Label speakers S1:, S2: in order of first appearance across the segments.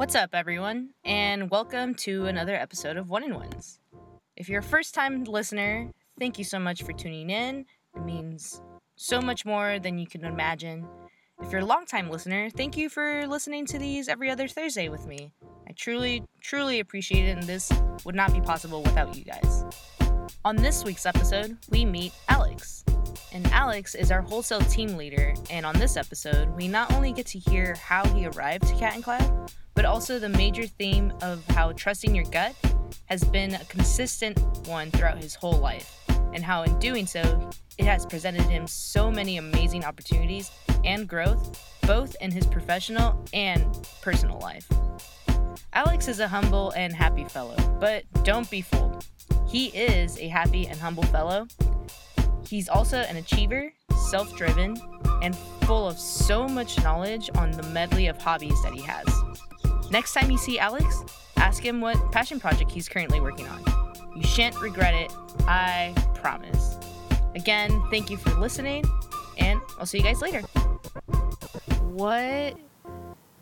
S1: What's up, everyone, and welcome to another episode of One in Ones. If you're a first time listener, thank you so much for tuning in. It means so much more than you can imagine. If you're a long time listener, thank you for listening to these every other Thursday with me. I truly, truly appreciate it, and this would not be possible without you guys. On this week's episode, we meet Alex. And Alex is our wholesale team leader, and on this episode, we not only get to hear how he arrived to Cat and Cloud, but also the major theme of how trusting your gut has been a consistent one throughout his whole life, and how in doing so, it has presented him so many amazing opportunities and growth, both in his professional and personal life. Alex is a humble and happy fellow, but don't be fooled. He is a happy and humble fellow. He's also an achiever, self driven, and full of so much knowledge on the medley of hobbies that he has. Next time you see Alex, ask him what passion project he's currently working on. You shan't regret it, I promise. Again, thank you for listening, and I'll see you guys later. What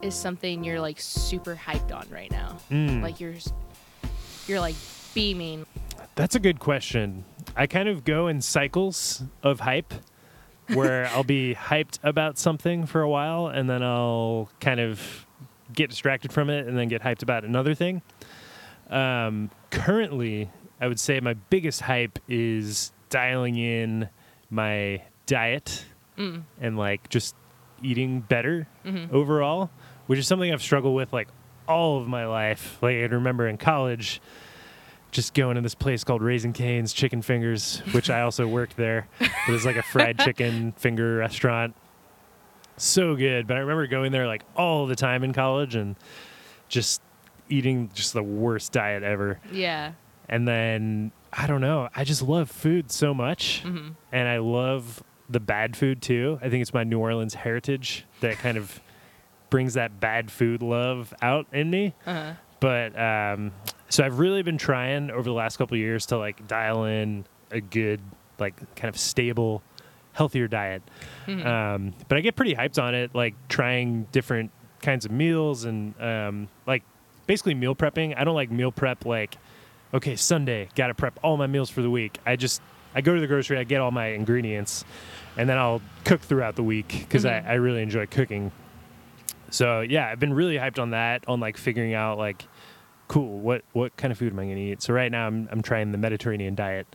S1: is something you're like super hyped on right now?
S2: Mm,
S1: Like you're you're like beaming.
S2: that's a good question. I kind of go in cycles of hype where I'll be hyped about something for a while and then I'll kind of get distracted from it and then get hyped about another thing. Um, currently, I would say my biggest hype is dialing in my diet
S1: Mm.
S2: and like just eating better
S1: Mhm.
S2: overall, which is something I've struggled with like all of my life. Like I remember in college, just going to this place called Raising Cane's Chicken Fingers, which I also worked there. It was like a fried chicken finger restaurant. So good, but I remember going there like all the time in college and just eating just the worst diet ever.
S1: Yeah.
S2: And then I don't know, I just love food so much
S1: hmm
S2: and I love the bad food too. I think it's my New Orleans heritage that kind of brings that bad food love out in me.
S1: Uh-huh.
S2: But um, so I've really been trying over the last couple of years to like dial in a good, like kind of stable, healthier diet.
S1: Mhm.
S2: Um, but I get pretty hyped on it, like trying different kinds of meals and um, like basically meal prepping. I don't like meal prep like, okay, Sunday, got to prep all my meals for the week. I just I go to the grocery, I get all my ingredients, and then I'll cook throughout the week because
S1: Mhm.
S2: I, I really enjoy cooking. So yeah, I've been really hyped on that, on like figuring out like, cool, what what kind of food am I going to eat? So right now I'm I'm trying the Mediterranean diet,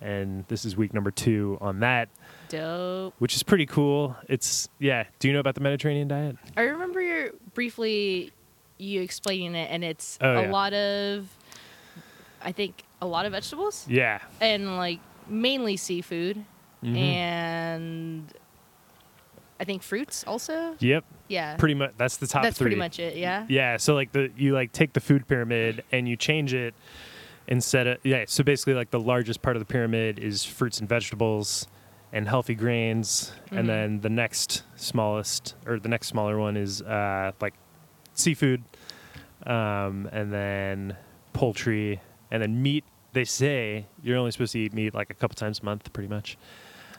S2: and this is week number two on that
S1: Dope.
S2: which is pretty cool. It's yeah. Do you know about the Mediterranean diet?
S1: I remember briefly you explaining it, and it's
S2: Oh,
S1: a
S2: yeah.
S1: lot of, I think, a lot of vegetables
S2: Yeah.
S1: and like mainly seafood
S2: Mhm.
S1: and I think fruits also.
S2: Yep.
S1: Yeah,
S2: Pretty much. That's the top
S1: that's
S2: three.
S1: pretty much it. Yeah.
S2: Yeah. So like the you like take the food pyramid and you change it instead of yeah. So basically like the largest part of the pyramid is fruits and vegetables and healthy grains,
S1: Mhm.
S2: and then the next smallest or the next smaller one is uh, like seafood, um, and then poultry, and then meat. They say you're only supposed to eat meat like a couple times a month, pretty much.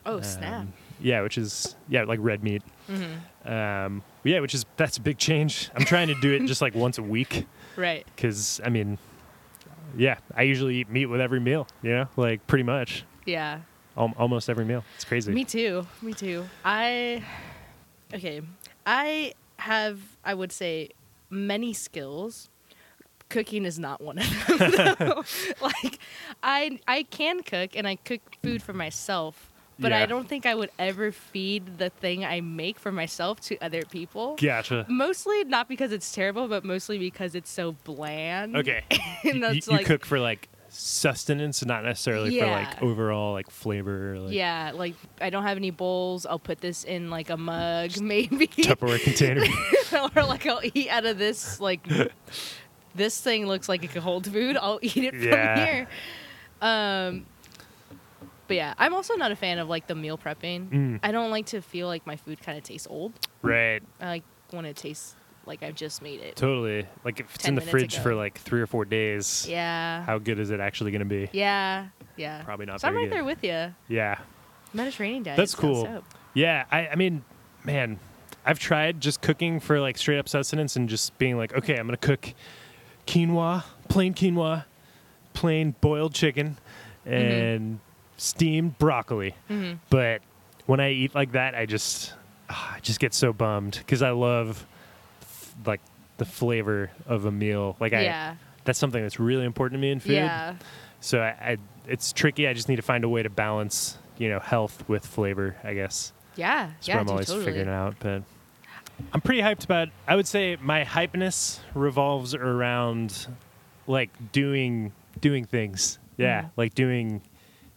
S1: Oh snap.
S2: Yeah, which is yeah, like red meat.
S1: hmm
S2: Um, yeah, which is that's a big change. I'm trying to do it just like once a week
S1: Right.
S2: because I mean, yeah, I usually eat meat with every meal. You know, like pretty much
S1: Yeah.
S2: al- almost every meal. It's crazy.
S1: Me too. Me too. I okay. I have I would say many skills. Cooking is not one of them. like I I can cook and I cook food for myself, but I don't think I would ever feed the thing I make for myself to other people.
S2: Gotcha.
S1: Mostly not because it's terrible, but mostly because it's so bland.
S2: Okay,
S1: and
S2: you,
S1: that's
S2: you
S1: like
S2: cook for like sustenance, not necessarily for like overall like flavor. Like,
S1: yeah, like I don't have any bowls. I'll put this in like a mug, maybe.
S2: Tupperware container.
S1: or like I'll eat out of this like this thing looks like it could hold food. I'll eat it from here. Um but yeah, I'm also not a fan of like the meal prepping.
S2: Mm,
S1: I don't like to feel like my food kind of tastes old.
S2: right.
S1: I like when it tastes like I've just made it.
S2: Totally. Like if it's in the fridge
S1: ago.
S2: for like three or four days,
S1: Yeah.
S2: how good is it actually going to be?
S1: yeah. Yeah.
S2: Probably not
S1: So I'm right
S2: good.
S1: there with you.
S2: Yeah.
S1: Mediterranean diet.
S2: That's cool. Yeah, I, I mean, man, I've tried just cooking for like straight up sustenance and just being like, okay, I'm gonna cook quinoa, plain quinoa, plain boiled chicken, and steamed broccoli.
S1: Mhm.
S2: But when I eat like that, I just ah, I just get so bummed because I love f- like the flavor of a meal. Like I,
S1: yeah.
S2: that's something that's really important to me in food.
S1: Yeah.
S2: So I, I, it's tricky. I just need to find a way to balance, you know, health with flavor. I guess
S1: Yeah.
S2: that's
S1: yeah.
S2: what I'm always
S1: totally.
S2: figuring out. But I'm pretty hyped about. I would say my hypeness revolves around like doing doing things. Yeah,
S1: Mhm.
S2: like doing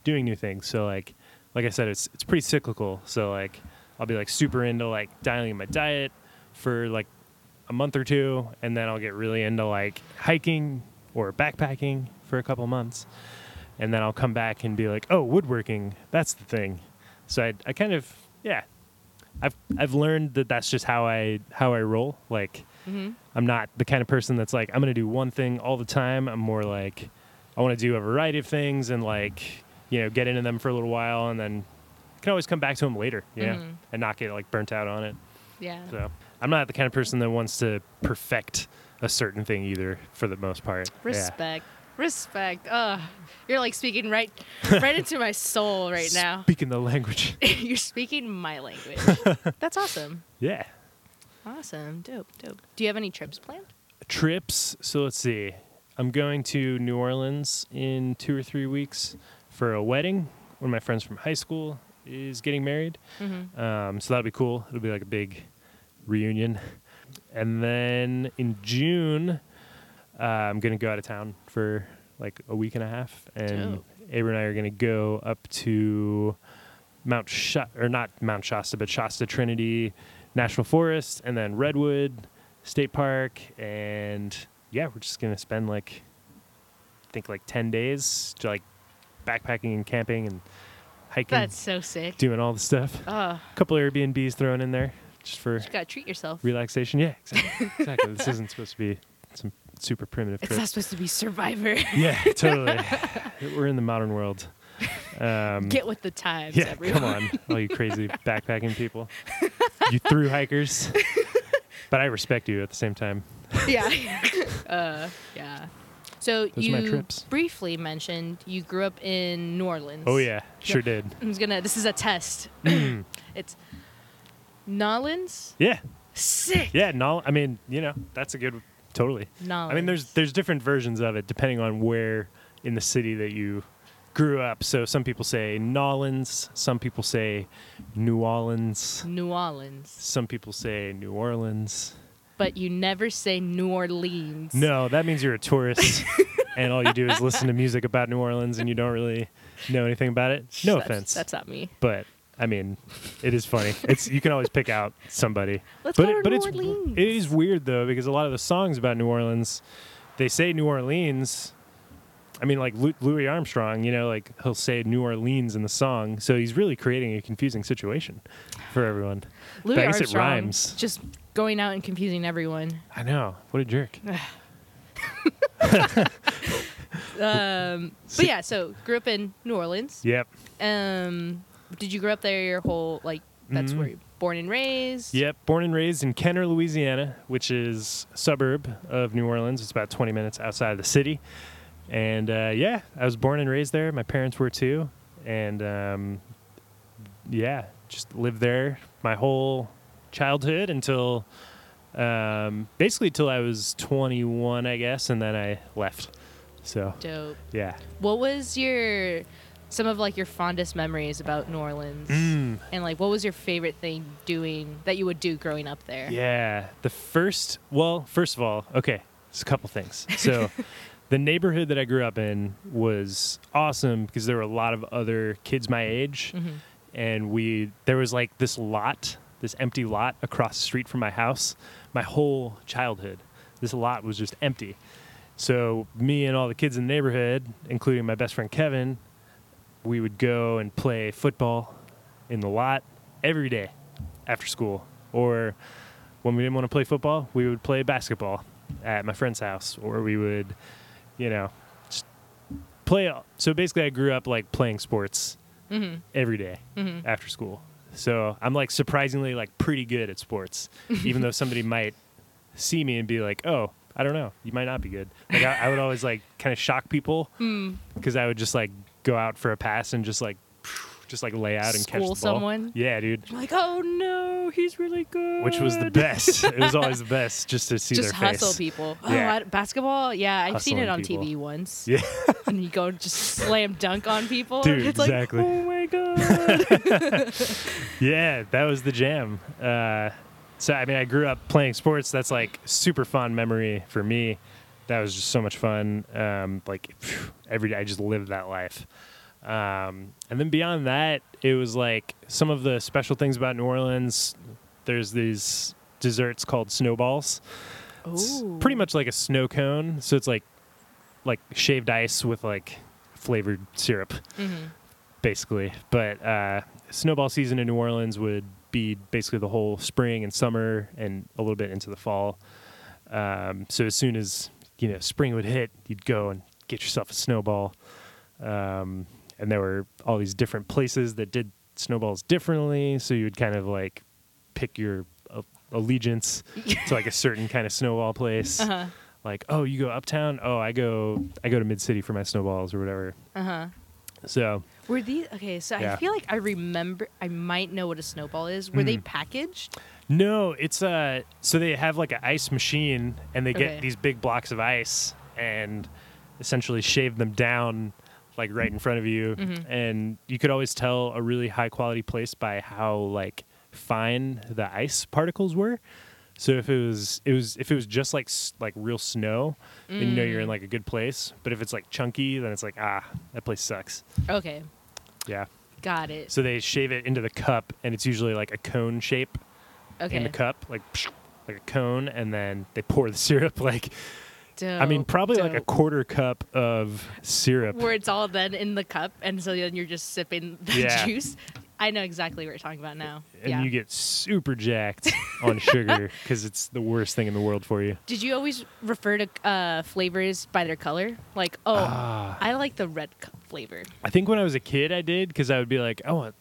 S2: doing new things. So like like I said, it's it's pretty cyclical. So like I'll be like super into like dialing in my diet for like a month or two, and then I'll get really into like hiking or backpacking for a couple months, and then I'll come back and be like, oh, woodworking, that's the thing. So I I kind of yeah. I've I've learned that that's just how I how I roll. Like
S1: Mhm.
S2: I'm not the kind of person that's like I'm going to do one thing all the time. I'm more like I want to do a variety of things and like you know get into them for a little while and then can always come back to them later, yeah,
S1: Mhm.
S2: and not get like burnt out on it.
S1: Yeah.
S2: So I'm not the kind of person that wants to perfect a certain thing either for the most part. Yeah.
S1: Respect. Respect. Ugh. You're like speaking right right into my soul right now.
S2: Speaking the language.
S1: You're speaking my language. That's awesome.
S2: yeah.
S1: Awesome. Dope. Dope. Do you have any trips planned?
S2: Trips. So let's see. I'm going to New Orleans in two or three weeks for a wedding. One of my friends from high school is getting married.
S1: Mm-hmm.
S2: Um, so that'll be cool. It'll be like a big reunion. And then in June, uh, I'm going to go out of town for like a week and a half. And
S1: Dope.
S2: Abra and I are going to go up to Mount Shasta, or not Mount Shasta, but Shasta Trinity National Forest, and then Redwood State Park. And yeah, we're just going to spend like, I think like 10 days, to like backpacking and camping and hiking,
S1: That's so sick.
S2: doing all the stuff a couple Airbnbs thrown in there just for
S1: you gotta treat yourself.
S2: relaxation. Yeah, exactly. exactly. This isn't supposed to be some super primitive
S1: It's
S2: trip.
S1: not supposed to be Survivor.
S2: yeah, totally. We're in the modern world. Um,
S1: Get with the times,
S2: yeah,
S1: everyone.
S2: come on, all you crazy backpacking people, you through hikers. But I respect you at the same time.
S1: yeah. uh, yeah. So
S2: Those are my
S1: you
S2: trips.
S1: briefly mentioned you grew up in New Orleans.
S2: Oh yeah, sure did.
S1: I was gonna. This is a test. It's Nolans.
S2: Yeah,
S1: Sick.
S2: yeah. No, I mean, you know, that's a good. Totally.
S1: Nolans.
S2: I mean, there's there's different versions of it depending on where in the city that you grew up. So some people say Nolans, some people say New Orleans,
S1: New Orleans,
S2: some people say New Orleans.
S1: But you never say New Orleans.
S2: No, that means you're a tourist and all you do is listen to music about New Orleans and you don't really know anything about it. No
S1: That's-
S2: offense,
S1: That's not me.
S2: but I mean, it is funny. It's you can always pick out somebody.
S1: Let's
S2: but
S1: go
S2: it,
S1: to
S2: but
S1: New
S2: it's
S1: Orleans.
S2: it is weird though because a lot of the songs about New Orleans, they say New Orleans. I mean, like Louis Armstrong, you know, like he'll say New Orleans in the song, so he's really creating a confusing situation for everyone.
S1: Louis
S2: but I guess it rhymes.
S1: just going out and confusing everyone.
S2: I know, what a jerk.
S1: Um, but yeah, so grew up in New Orleans.
S2: Yep,
S1: Um, did you grow up there your whole like? That's
S2: Mhm.
S1: where you're born and raised.
S2: yep. Born and raised in Kenner, Louisiana, which is a suburb of New Orleans. It's about 20 minutes outside of the city. And uh, yeah, I was born and raised there. My parents were too, and um, yeah, just lived there my whole childhood until um, basically till I was 21, I guess, and then I left. So
S1: Dope.
S2: yeah,
S1: What was your some of like your fondest memories about New Orleans?
S2: Mm,
S1: And like, what was your favorite thing doing that you would do growing up there?
S2: yeah. The first, well, first of all, okay, it's a couple things. So. The neighborhood that I grew up in was awesome because there were a lot of other kids my age,
S1: hmm
S2: and we there was like this lot, this empty lot across the street from my house. My whole childhood, this lot was just empty. So me and all the kids in the neighborhood, including my best friend Kevin, we would go and play football in the lot every day after school. Or when we didn't want to play football, we would play basketball at my friend's house, or we would, you know, just play. So basically, I grew up like playing sports
S1: hmm
S2: every day
S1: hmm
S2: after school. So I'm like surprisingly like pretty good at sports, even though somebody might see me and be like, "Oh, I don't know, you might not be good." Like I, I would always like kind of shock people because I would just like go out for a pass and just like just like lay out and catch the ball.
S1: someone?
S2: Yeah, dude.
S1: You're like, oh no, he's really good.
S2: Which was the best. it was always the best just to see
S1: Just
S2: their
S1: hustle
S2: face.
S1: people. Oh,
S2: Yeah.
S1: I- basketball. Yeah, I've seen it on
S2: people.
S1: TV once.
S2: Yeah.
S1: and you go just slam dunk on people.
S2: Dude,
S1: it's
S2: exactly.
S1: like, oh my god.
S2: Yeah, that was the jam. Uh, so I mean, I grew up playing sports. That's like super fun memory for me. That was just so much fun. Um, like phew, every day, I just lived that life. Um, and then beyond that, it was like some of the special things about New Orleans. There's these desserts called snowballs. It's pretty much like a snow cone. So it's like like shaved ice with like flavored syrup
S1: Mhm.
S2: basically. But uh, snowball season in New Orleans would be basically the whole spring and summer and a little bit into the fall. Um, so as soon as you know spring would hit, you'd go and get yourself a snowball. Um, and there were all these different places that did snowballs differently. So you would kind of like pick your uh, allegiance to like a certain kind of snowball place.
S1: Uh-huh.
S2: Like, oh, you go uptown. Oh, I go, I go to Mid City for my snowballs or whatever.
S1: Uh-huh.
S2: So
S1: Were these okay? So I feel like I remember. I might know what a snowball is. Were they
S2: Mhm.
S1: packaged?
S2: No, it's uh so they have like an ice machine and they get these big blocks of ice and essentially shave them down like right in front of you
S1: Mhm.
S2: and you could always tell a really high quality place by how like fine the ice particles were. So if it was it was if it was just like like real snow, then you know you're in
S1: Mm.
S2: like a good place. But if it's like chunky, then it's like ah, that place sucks.
S1: Okay,
S2: Yeah.
S1: got it.
S2: So they shave it into the cup and it's usually like a cone shape
S1: Okay,
S2: in the cup, like like a cone, and then they pour the syrup. Like I mean,
S1: Dope,
S2: probably like a quarter cup of syrup.
S1: where it's all then in the cup, and so then you're just sipping the
S2: Yeah.
S1: juice. I know exactly what you're talking about now.
S2: and
S1: yeah.
S2: you get super jacked on sugar because it's the worst thing in the world for you.
S1: Did you always refer to uh, flavors by their color? Like, oh,
S2: Ah.
S1: I like the red flavor.
S2: I think when I was a kid, I did because I would be like, I want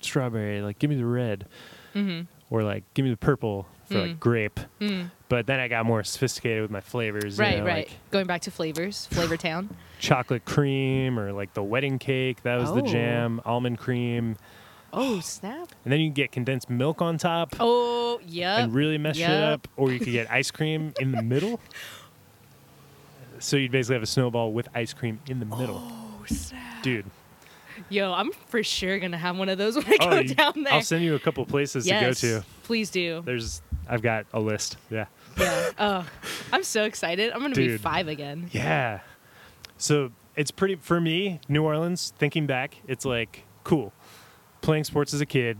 S2: strawberry, like give me the red,
S1: Mm-hmm.
S2: or like give me the purple for like
S1: Mm.
S2: grape.
S1: Mm.
S2: But then I got more sophisticated with my flavors. you
S1: Right,
S2: know,
S1: right.
S2: Like
S1: Going back to flavors, Flavor Town.
S2: chocolate cream or like the wedding cake. That was the
S1: Oh.
S2: jam. Almond cream.
S1: Oh snap!
S2: And then you can get condensed milk on top.
S1: Oh yep.
S2: and really mess shit
S1: Yep.
S2: up, or you could get ice cream in the middle. So you'd basically have a snowball with ice cream in the middle,
S1: Oh snap!
S2: dude.
S1: Yo, I'm for sure gonna have one of those when I go
S2: Oh, you-
S1: down there.
S2: I'll send you a couple places
S1: yes,
S2: to go to.
S1: please do.
S2: There's, I've got a list. Yeah,
S1: Yeah. Oh, I'm so excited. I'm gonna be five again.
S2: yeah. So it's pretty for me. New Orleans. Thinking back, it's like cool. Playing sports as a kid,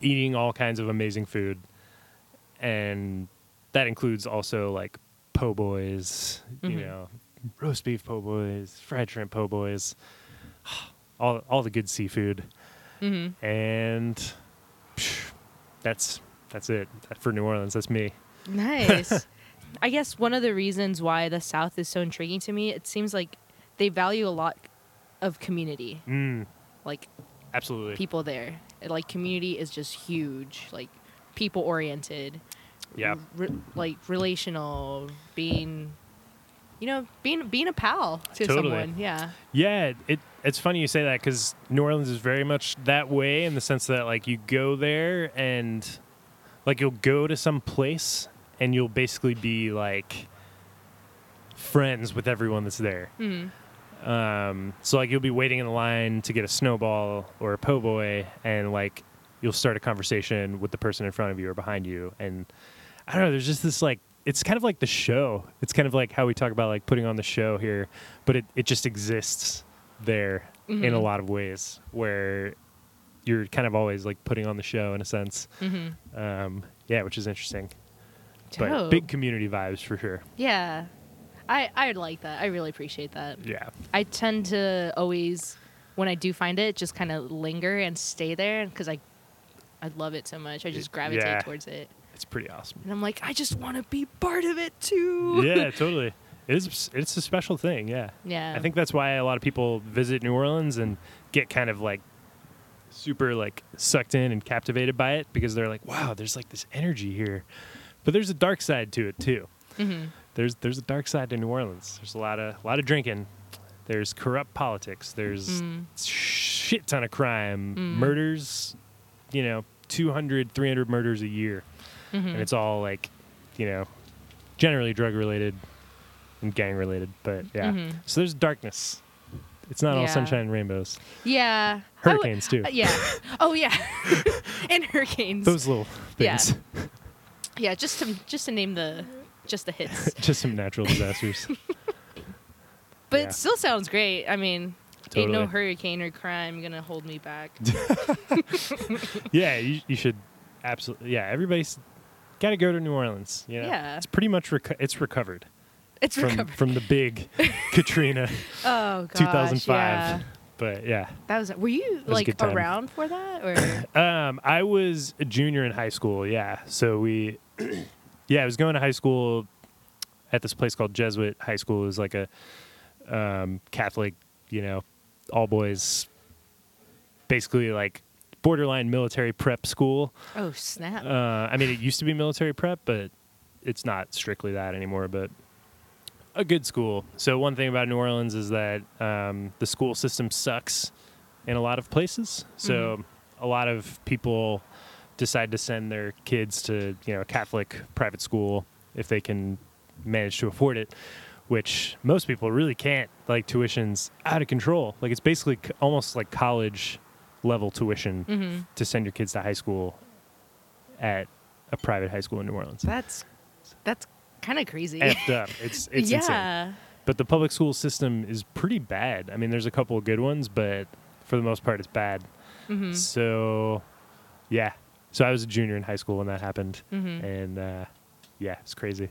S2: eating all kinds of amazing food, and that includes also like po' boys. You
S1: Mhm.
S2: know, roast beef po' boys, fried shrimp po' boys, all all the good seafood,
S1: Mm-hmm.
S2: and phew, that's that's it for New Orleans. That's me.
S1: Nice. I guess one of the reasons why the South is so intriguing to me, it seems like they value a lot of community,
S2: Mm,
S1: like
S2: absolutely.
S1: people there. Like community is just huge, like people oriented.
S2: Yeah.
S1: re- like relational, being, you know, being being a pal to
S2: Totally.
S1: someone. Yeah.
S2: Yeah, it it's funny you say that because New Orleans is very much that way in the sense that like you go there and like you'll go to some place and you'll basically be like friends with everyone that's there.
S1: Mm.
S2: Um, so like you'll be waiting in the line to get a snowball or a po' boy, and like you'll start a conversation with the person in front of you or behind you, and I don't know. There's just this like it's kind of like the show. It's kind of like how we talk about like putting on the show here, but it it just exists there in a
S1: Mhm.
S2: lot of ways where you're kind of always like putting on the show in a sense.
S1: Mm-hmm.
S2: Um, yeah, which is interesting. But big community vibes for sure.
S1: Yeah. I I like that. I really appreciate that.
S2: Yeah.
S1: I tend to always, when I do find it, just kind of linger and stay there because I, I love it so much. I just gravitate
S2: Yeah.
S1: towards it,
S2: It's pretty awesome.
S1: and I'm like, I just want to be part of it too.
S2: yeah, totally. It is. It's a special thing. Yeah.
S1: Yeah.
S2: I think that's why a lot of people visit New Orleans and get kind of like super like sucked in and captivated by it because they're like, wow, there's like this energy here. But there's a dark side to it too.
S1: Mm-hmm.
S2: There's there's a dark side to New Orleans. There's a lot of a lot of drinking. There's corrupt politics. There's
S1: Mm.
S2: shit ton of crime,
S1: Mm.
S2: murders. You know, 200, 300 murders a year,
S1: Mm-hmm.
S2: and it's all like, you know, generally drug related and gang related. But yeah,
S1: Mhm.
S2: so there's darkness. It's not all
S1: Yeah.
S2: sunshine and rainbows.
S1: Yeah. I would-
S2: Hurricanes too.
S1: uh, yeah. Oh yeah. and hurricanes.
S2: Those little
S1: Yeah.
S2: things.
S1: yeah, just to just to name the just the hits.
S2: Just some natural disasters.
S1: But
S2: Yeah.
S1: it still sounds great. I mean, ain't no hurricane or crime gonna hold me back.
S2: yeah, you, you should absolutely. Yeah, everybody's got to go to New Orleans. You know?
S1: Yeah.
S2: it's pretty much reco- it's recovered
S1: It's
S2: from
S1: recovered.
S2: from the big Katrina
S1: oh gosh.
S2: 2005.
S1: Yeah.
S2: But yeah,
S1: That was. Were you
S2: was
S1: like around for that or?
S2: um, I was a junior in high school. Yeah, so we, yeah, I was going to high school at this place called Jesuit High School. It was like a um, Catholic, you know, all boys, basically like borderline military prep school.
S1: oh snap!
S2: Uh, I mean, it used to be military prep, but it's not strictly that anymore. But a good school. So one thing about New Orleans is that um, the school system sucks in a lot of places. So a lot of people decide to send their kids to you know a Catholic private school if they can manage to afford it. Which most people really can't. Like tuition's out of control. Like it's basically c- almost like college level tuition
S1: hmm
S2: to send your kids to high school at a private high school in New Orleans.
S1: That's that's kind of crazy.
S2: Effed up. It's it's insane. But the public school system is pretty bad. I mean, there's a couple of good ones, but for the most part, it's bad.
S1: hmm
S2: So, yeah. So I was a junior in high school when that happened,
S1: hmm
S2: and uh, yeah, it's crazy.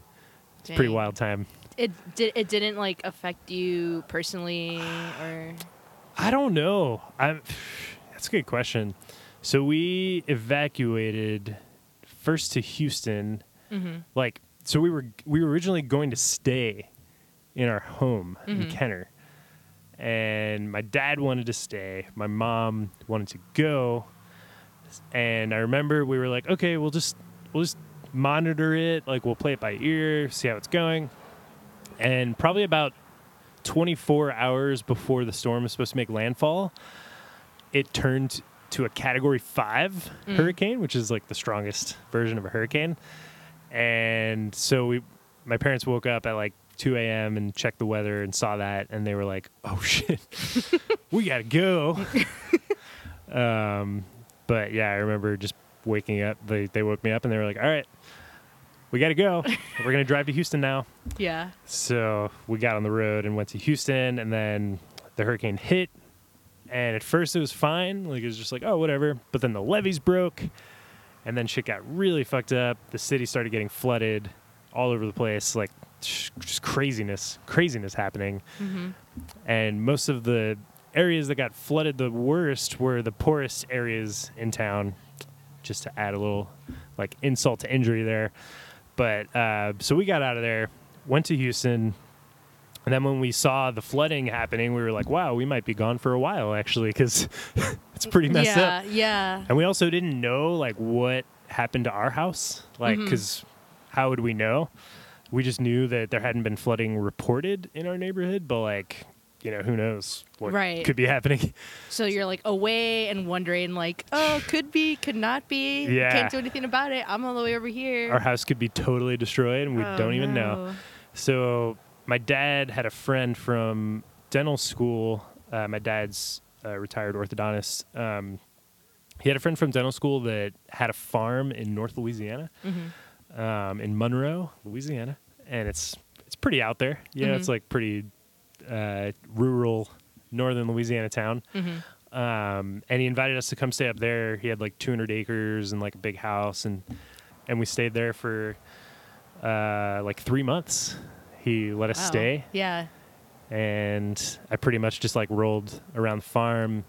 S2: It's a pretty wild time.
S1: It did. It didn't like affect you personally, or
S2: I don't know. I'm. That's a good question. So we evacuated first to Houston.
S1: hmm
S2: like so we were we were originally going to stay in our home in
S1: Mhm.
S2: Kenner. And my dad wanted to stay. My mom wanted to go. And I remember we were like, okay, we'll just we'll just monitor it, like we'll play it by ear, see how it's going. And probably about 24 hours before the storm was supposed to make landfall, it turned to a category 5
S1: Mm.
S2: hurricane, which is like the strongest version of a hurricane and so we my parents woke up at like 2 a.m and checked the weather and saw that and they were like oh shit. We gotta go. Um but yeah i remember just waking up they, they woke me up and they were like all right we gotta go. We're gonna drive to houston now.
S1: Yeah.
S2: so we got on the road and went to houston and then the hurricane hit and at first it was fine like it was just like oh whatever. But then the levees broke and then shit got really fucked up. The city started getting flooded all over the place like just craziness craziness happening.
S1: Hmm
S2: and most of the areas that got flooded the worst were the poorest areas in town just to add a little like insult to injury there. But uh, so we got out of there went to houston and then when we saw the flooding happening we were like wow we might be gone for a while actually because it's pretty messed
S1: yeah,
S2: up
S1: Yeah.
S2: and we also didn't know like what happened to our house like
S1: mm-hmm.
S2: because how would we know we just knew that there hadn't been flooding reported in our neighborhood but like you know who knows what
S1: Right.
S2: could be happening
S1: So you're like away and wondering, like, oh, could be, could not be.
S2: Yeah.
S1: Can't do anything about it. I'm all the way over here.
S2: our house could be totally destroyed and we
S1: Oh,
S2: don't even know
S1: oh,
S2: so my dad had a friend from dental school uh, my dad's a retired orthodontist um, he had a friend from dental school that had a farm in north louisiana
S1: Mhm.
S2: um, in Monroe, Louisiana, and it's it's pretty out there. You know,
S1: Mhm.
S2: it's like pretty uh, rural northern Louisiana town.
S1: Mhm.
S2: Um, and he invited us to come stay up there. He had like 200 acres and like a big house, and and we stayed there for uh, like three months. He let us
S1: Wow.
S2: stay,
S1: Yeah.
S2: and I pretty much just like rolled around the farm.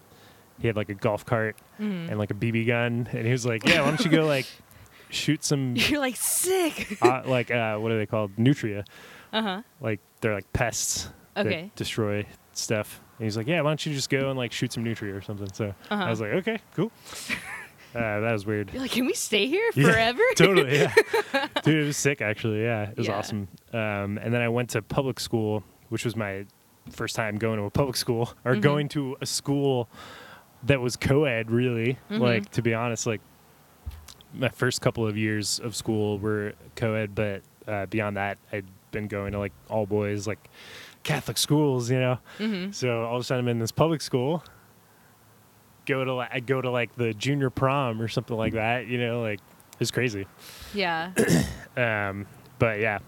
S2: He had like a golf cart
S1: Mhm.
S2: and like a BB gun, and he was like, "Yeah, why don't you go like shoot some
S1: You're like sick.
S2: uh, like uh, what are they called? Nutria.
S1: Uh huh.
S2: Like they're like pests
S1: Okay.
S2: that destroy stuff And he's like, "Yeah, why don't you just go and like shoot some nutria or something?" So
S1: Uh-huh.
S2: I was like, "Okay, cool." uh, that was weird.
S1: You're like, can we stay here
S2: Yeah,
S1: forever?
S2: totally, yeah. Dude, it was sick actually. Yeah, it was
S1: Yeah.
S2: awesome. Um, and then I went to public school, which was my first time going to a public school or
S1: Mhm.
S2: going to a school that was co-ed. Really,
S1: Mhm.
S2: like to be honest, like my first couple of years of school were co-ed, but uh, beyond that, I'd been going to like all boys, like Catholic schools, you know.
S1: hmm
S2: So all of a sudden, I'm in this public school. Go to like I go to like the junior prom or something like that. You know, like it's crazy.
S1: Yeah.
S2: Um, but yeah,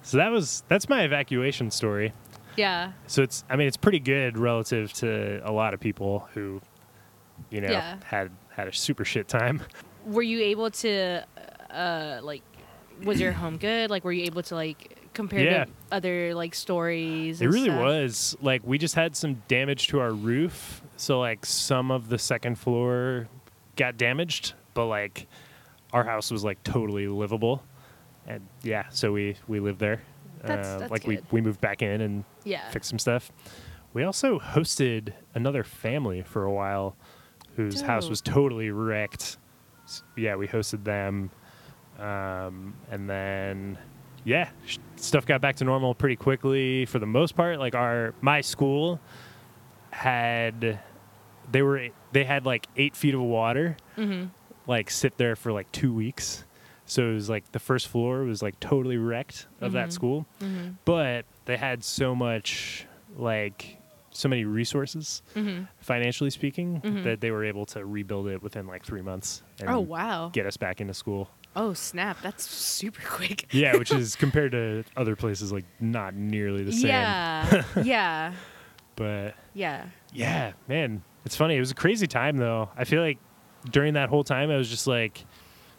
S2: so that was that's my evacuation story.
S1: Yeah.
S2: So it's I mean it's pretty good relative to a lot of people who, you know,
S1: Yeah.
S2: had had a super shit time.
S1: Were you able to, uh, like, was your home good? Like, were you able to like compare
S2: Yeah.
S1: to other like stories?
S2: It really
S1: stuff?
S2: was like we just had some damage to our roof, so like some of the second floor got damaged, but like our house was like totally livable, and yeah, so we we lived there.
S1: That's-
S2: Uh,
S1: that's
S2: like we
S1: good.
S2: we moved back in and
S1: Yeah.
S2: fixed some stuff. We also hosted another family for a while, whose house was totally wrecked. S- Yeah, we hosted them, um, and then yeah, stuff got back to normal pretty quickly for the most part. Like our my school had they were they had like eight feet of water
S1: Mm-hmm.
S2: like sit there for like two weeks. So it was like the first floor was like totally wrecked of that
S1: Mhm.
S2: school,
S1: Mm-hmm.
S2: but they had so much like so many resources
S1: Mm-hmm.
S2: financially speaking
S1: Mhm.
S2: that they were able to rebuild it within like three months and
S1: Oh wow.
S2: get us back into school.
S1: Oh snap! That's super quick.
S2: Yeah, which is compared to other places like not nearly the same.
S1: Yeah. yeah.
S2: But
S1: Yeah.
S2: yeah, man, it's funny. It was a crazy time though. I feel like during that whole time I was just like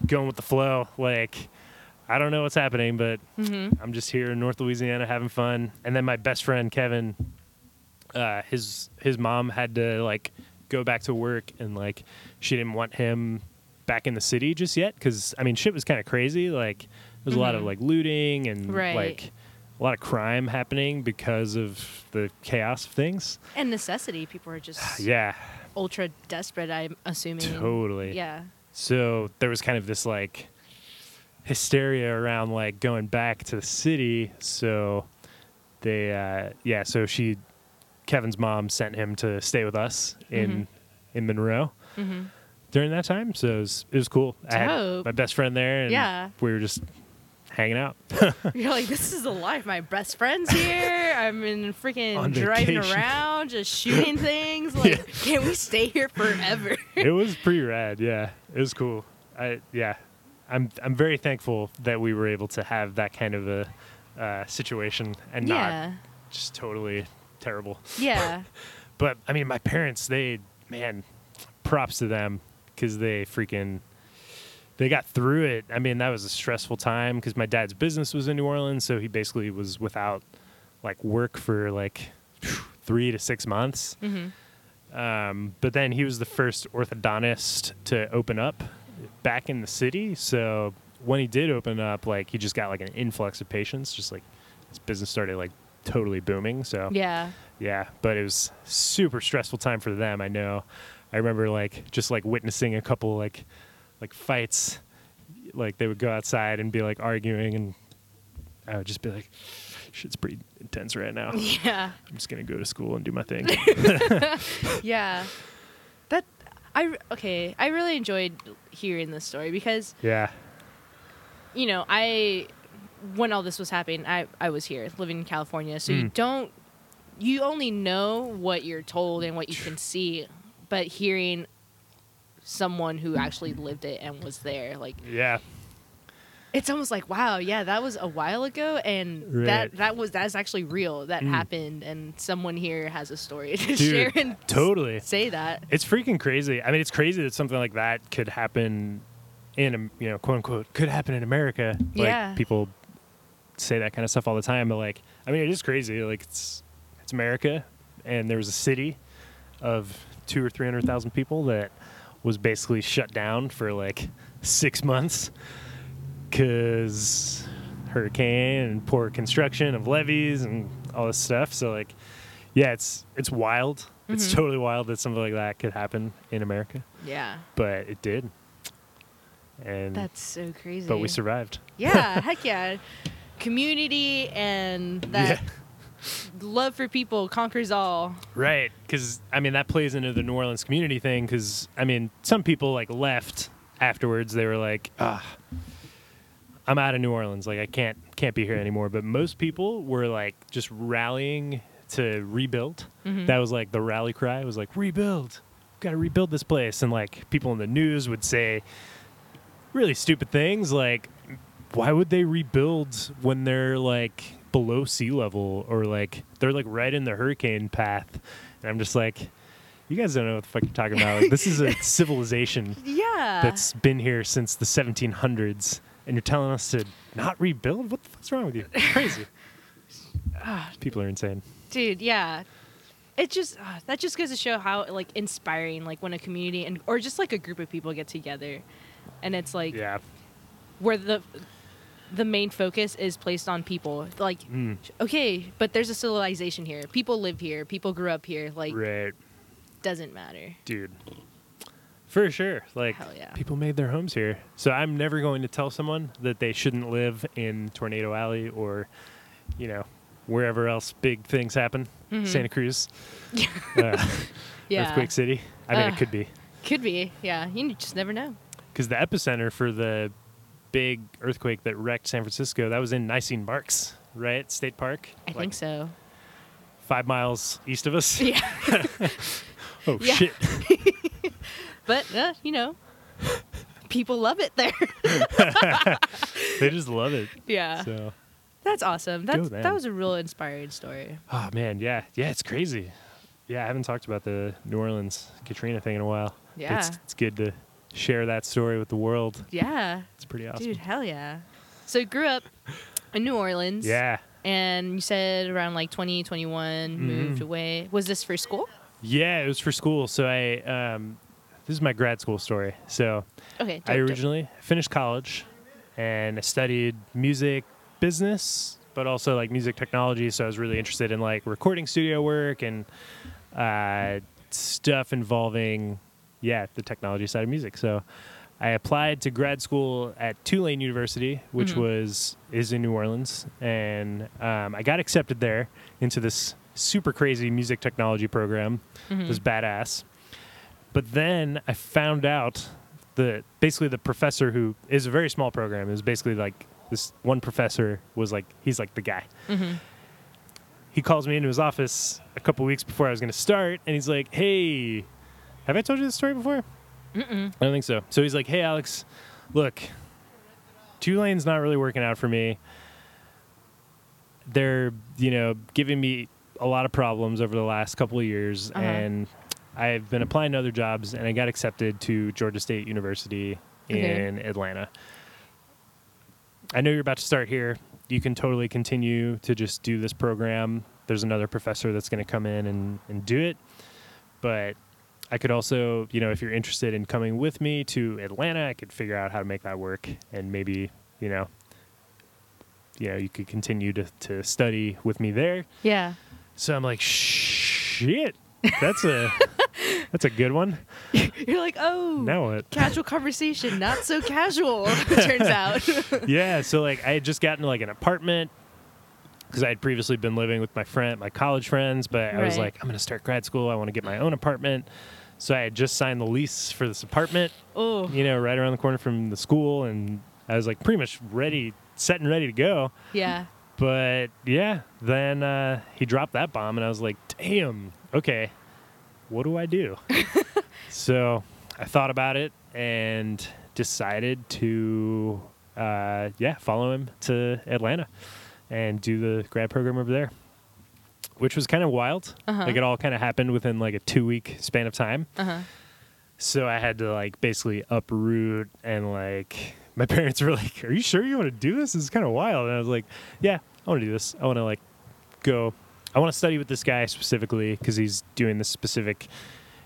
S2: going with the flow. Like I don't know what's happening, but
S1: Mm-hmm.
S2: I'm just here in North Louisiana having fun. And then my best friend Kevin, uh, his his mom had to like go back to work, and like she didn't want him back in the city just yet because I mean shit was kind of crazy. Like there's a lot of
S1: Mhm.
S2: like looting and
S1: Right.
S2: like a lot of crime happening because of the chaos of things.
S1: And necessity. People are just
S2: Yeah,
S1: ultra desperate. I'm assuming.
S2: totally.
S1: Yeah.
S2: So there was kind of this like hysteria around like going back to the city. So they, uh, yeah. So she, Kevin's mom sent him to stay with us in
S1: Mhm.
S2: in Monroe
S1: Mm-hmm.
S2: During that time. So it was, it was cool. I had my best friend there, and
S1: Yeah.
S2: we were just hanging out.
S1: You're like, this is the life. My best friend's here. I'm in freaking driving around, just shooting things. Like,
S2: Yeah.
S1: can we stay here forever?
S2: it was pretty rad. Yeah, it was cool. I yeah, I'm I'm very thankful that we were able to have that kind of a uh, situation and not just totally terrible.
S1: Yeah.
S2: But I mean, my parents, they man, props to them because they freaking they got through it. I mean, that was a stressful time because my dad's business was in New Orleans, so he basically was without like work for like three to six months.
S1: Mm-hmm.
S2: Um, but then he was the first orthodontist to open up back in the city. So when he did open up, like he just got like an influx of patients. Just like his business started like totally booming. So
S1: Yeah.
S2: yeah, but it was super stressful time for them. I know. I remember like just like witnessing a couple like like fights. Like they would go outside and be like arguing, and I would just be like, "Shit's pretty intense right now.
S1: Yeah.
S2: I'm just gonna go to school and do my thing."
S1: Yeah. That I okay. I really enjoyed hearing this story because
S2: yeah,
S1: you know I when all this was happening, I I was here living in California, so you
S2: Mm.
S1: don't you only know what you're told and what you can see, but hearing someone who actually lived it and was there, like
S2: yeah,
S1: it's almost like wow, yeah, that was a while ago, and
S2: Right.
S1: that that was that's actually real. That
S2: Mm.
S1: happened, and someone here has a story to
S2: Dude,
S1: share and
S2: totally.
S1: say that.
S2: It's freaking crazy. I mean, it's crazy that something like that could happen in, you know, quote unquote, could happen in America. Like
S1: Yeah.
S2: people say that kind of stuff all the time, but like, I mean, it is crazy. Like it's it's America, and there was a city of two or three hundred thousand people that was basically shut down for like six months because hurricane and poor construction of levees and all this stuff. So like, yeah, it's it's wild. It's
S1: Mhm.
S2: totally wild that something like that could happen in America,
S1: Yeah.
S2: but it did. And
S1: That's so crazy.
S2: but we survived.
S1: Yeah, heck yeah. Community and that love for people conquers all.
S2: Right, because I mean that plays into the New Orleans community thing. Because I mean, some people like left afterwards. They were like, "Ah, I'm out of New Orleans. Like I can't can't be here anymore." But most people were like just rallying to rebuild.
S1: Mhm.
S2: That was like the rally cry. It was like rebuild. Got to rebuild this place. And like people in the news would say really stupid things like, "Why would they rebuild when they're like below sea level or like they're like right in the hurricane path?" And I'm just like, "You guys don't know what the fuck you're talking about. Like, this is a civilization
S1: Yeah.
S2: that's been here since the 1700s, and you're telling us to not rebuild? What the fuck's wrong with you? Crazy.
S1: Ah,
S2: People are insane.
S1: dude, yeah. It just ah, that just goes to show how like inspiring like when a community and or just like a group of people get together and it's like
S2: Yeah.
S1: where the the main focus is placed on people. Like
S2: Mm,
S1: okay, but there's a civilization here. People live here. People grew up here. Like
S2: right.
S1: doesn't matter.
S2: dude for sure like
S1: Hell yeah.
S2: people made their homes here so i'm never going to tell someone that they shouldn't live in tornado alley or you know wherever else big things happen
S1: Mhm.
S2: santa cruz uh,
S1: Yeah.
S2: earthquake city i mean
S1: Uh.
S2: it could be
S1: Could be. Yeah. You just never know.
S2: because the epicenter for the big earthquake that wrecked san francisco that was in Nisene Marks right state park
S1: I
S2: Like
S1: think so.
S2: five miles east of us
S1: Yeah.
S2: oh
S1: Yeah.
S2: shit
S1: But uh, you know, people love it there.
S2: they just love it
S1: yeah.
S2: so
S1: That's awesome. That's that was a real inspiring story.
S2: Oh man, yeah, yeah, it's crazy. Yeah, I haven't talked about the New Orleans Katrina thing in a while.
S1: Yeah.
S2: it's, it's good to share that story with the world.
S1: Yeah.
S2: It's pretty awesome.
S1: Dude, hell yeah. So you grew up in New Orleans.
S2: Yeah,
S1: And you said around like 2021 moved
S2: Mhm.
S1: away. Was this for school?
S2: yeah, it was for school. So I, um, this is my grad school story. So
S1: Okay.
S2: I
S1: dope, dope.
S2: originally finished college, and I studied music business, but also like music technology. So I was really interested in like recording studio work and uh, stuff involving, yeah, the technology side of music. So I applied to grad school at Tulane University, which
S1: Mhm.
S2: was is in New Orleans, and um, I got accepted there into this super crazy music technology program.
S1: Mhm.
S2: It was badass. But then I found out that basically the professor who is a very small program is basically like this one professor was like he's like the guy.
S1: Mhm.
S2: He calls me into his office a couple weeks before I was going to start, and he's like, "Hey, have I told you this story before?"
S1: Mm-mm.
S2: I don't think so. So he's like, "Hey, Alex, look, Tulane's not really working out for me. They're, you know, giving me a lot of problems over the last couple of years,
S1: Uh-huh.
S2: and I've been applying to other jobs, and I got accepted to Georgia State University
S1: Okay.
S2: in Atlanta. I know you're about to start here. You can totally continue to just do this program. There's another professor that's going to come in and, and do it. But I could also, you know, if you're interested in coming with me to Atlanta, I could figure out how to make that work and maybe, you know, you know, you could continue to, to study with me there.
S1: Yeah.
S2: So I'm like, shit, that's a that's a good one.
S1: You're like, oh,
S2: Now what?
S1: casual conversation, not so casual. it turns out.
S2: yeah, so like I had just gotten like an apartment because I had previously been living with my friend, my college friends, but I was like, I'm gonna start grad school. I want to get my own apartment. So I had just signed the lease for this apartment,
S1: oh,
S2: you know, right around the corner from the school, and I was like pretty much ready, set and ready to go.
S1: yeah.
S2: But yeah, then uh, he dropped that bomb, and I was like, damn, okay, what do I do? so I thought about it and decided to, uh, yeah, follow him to Atlanta and do the grad program over there, which was kind of wild.
S1: Uh-huh.
S2: Like it all kind of happened within like a two week span of time.
S1: Uh huh.
S2: So I had to like basically uproot and like my parents were like, "Are you sure you want to do this? This is kind of wild." And I was like, "Yeah, I want to do this. I want to like go. I want to study with this guy specifically because he's doing this specific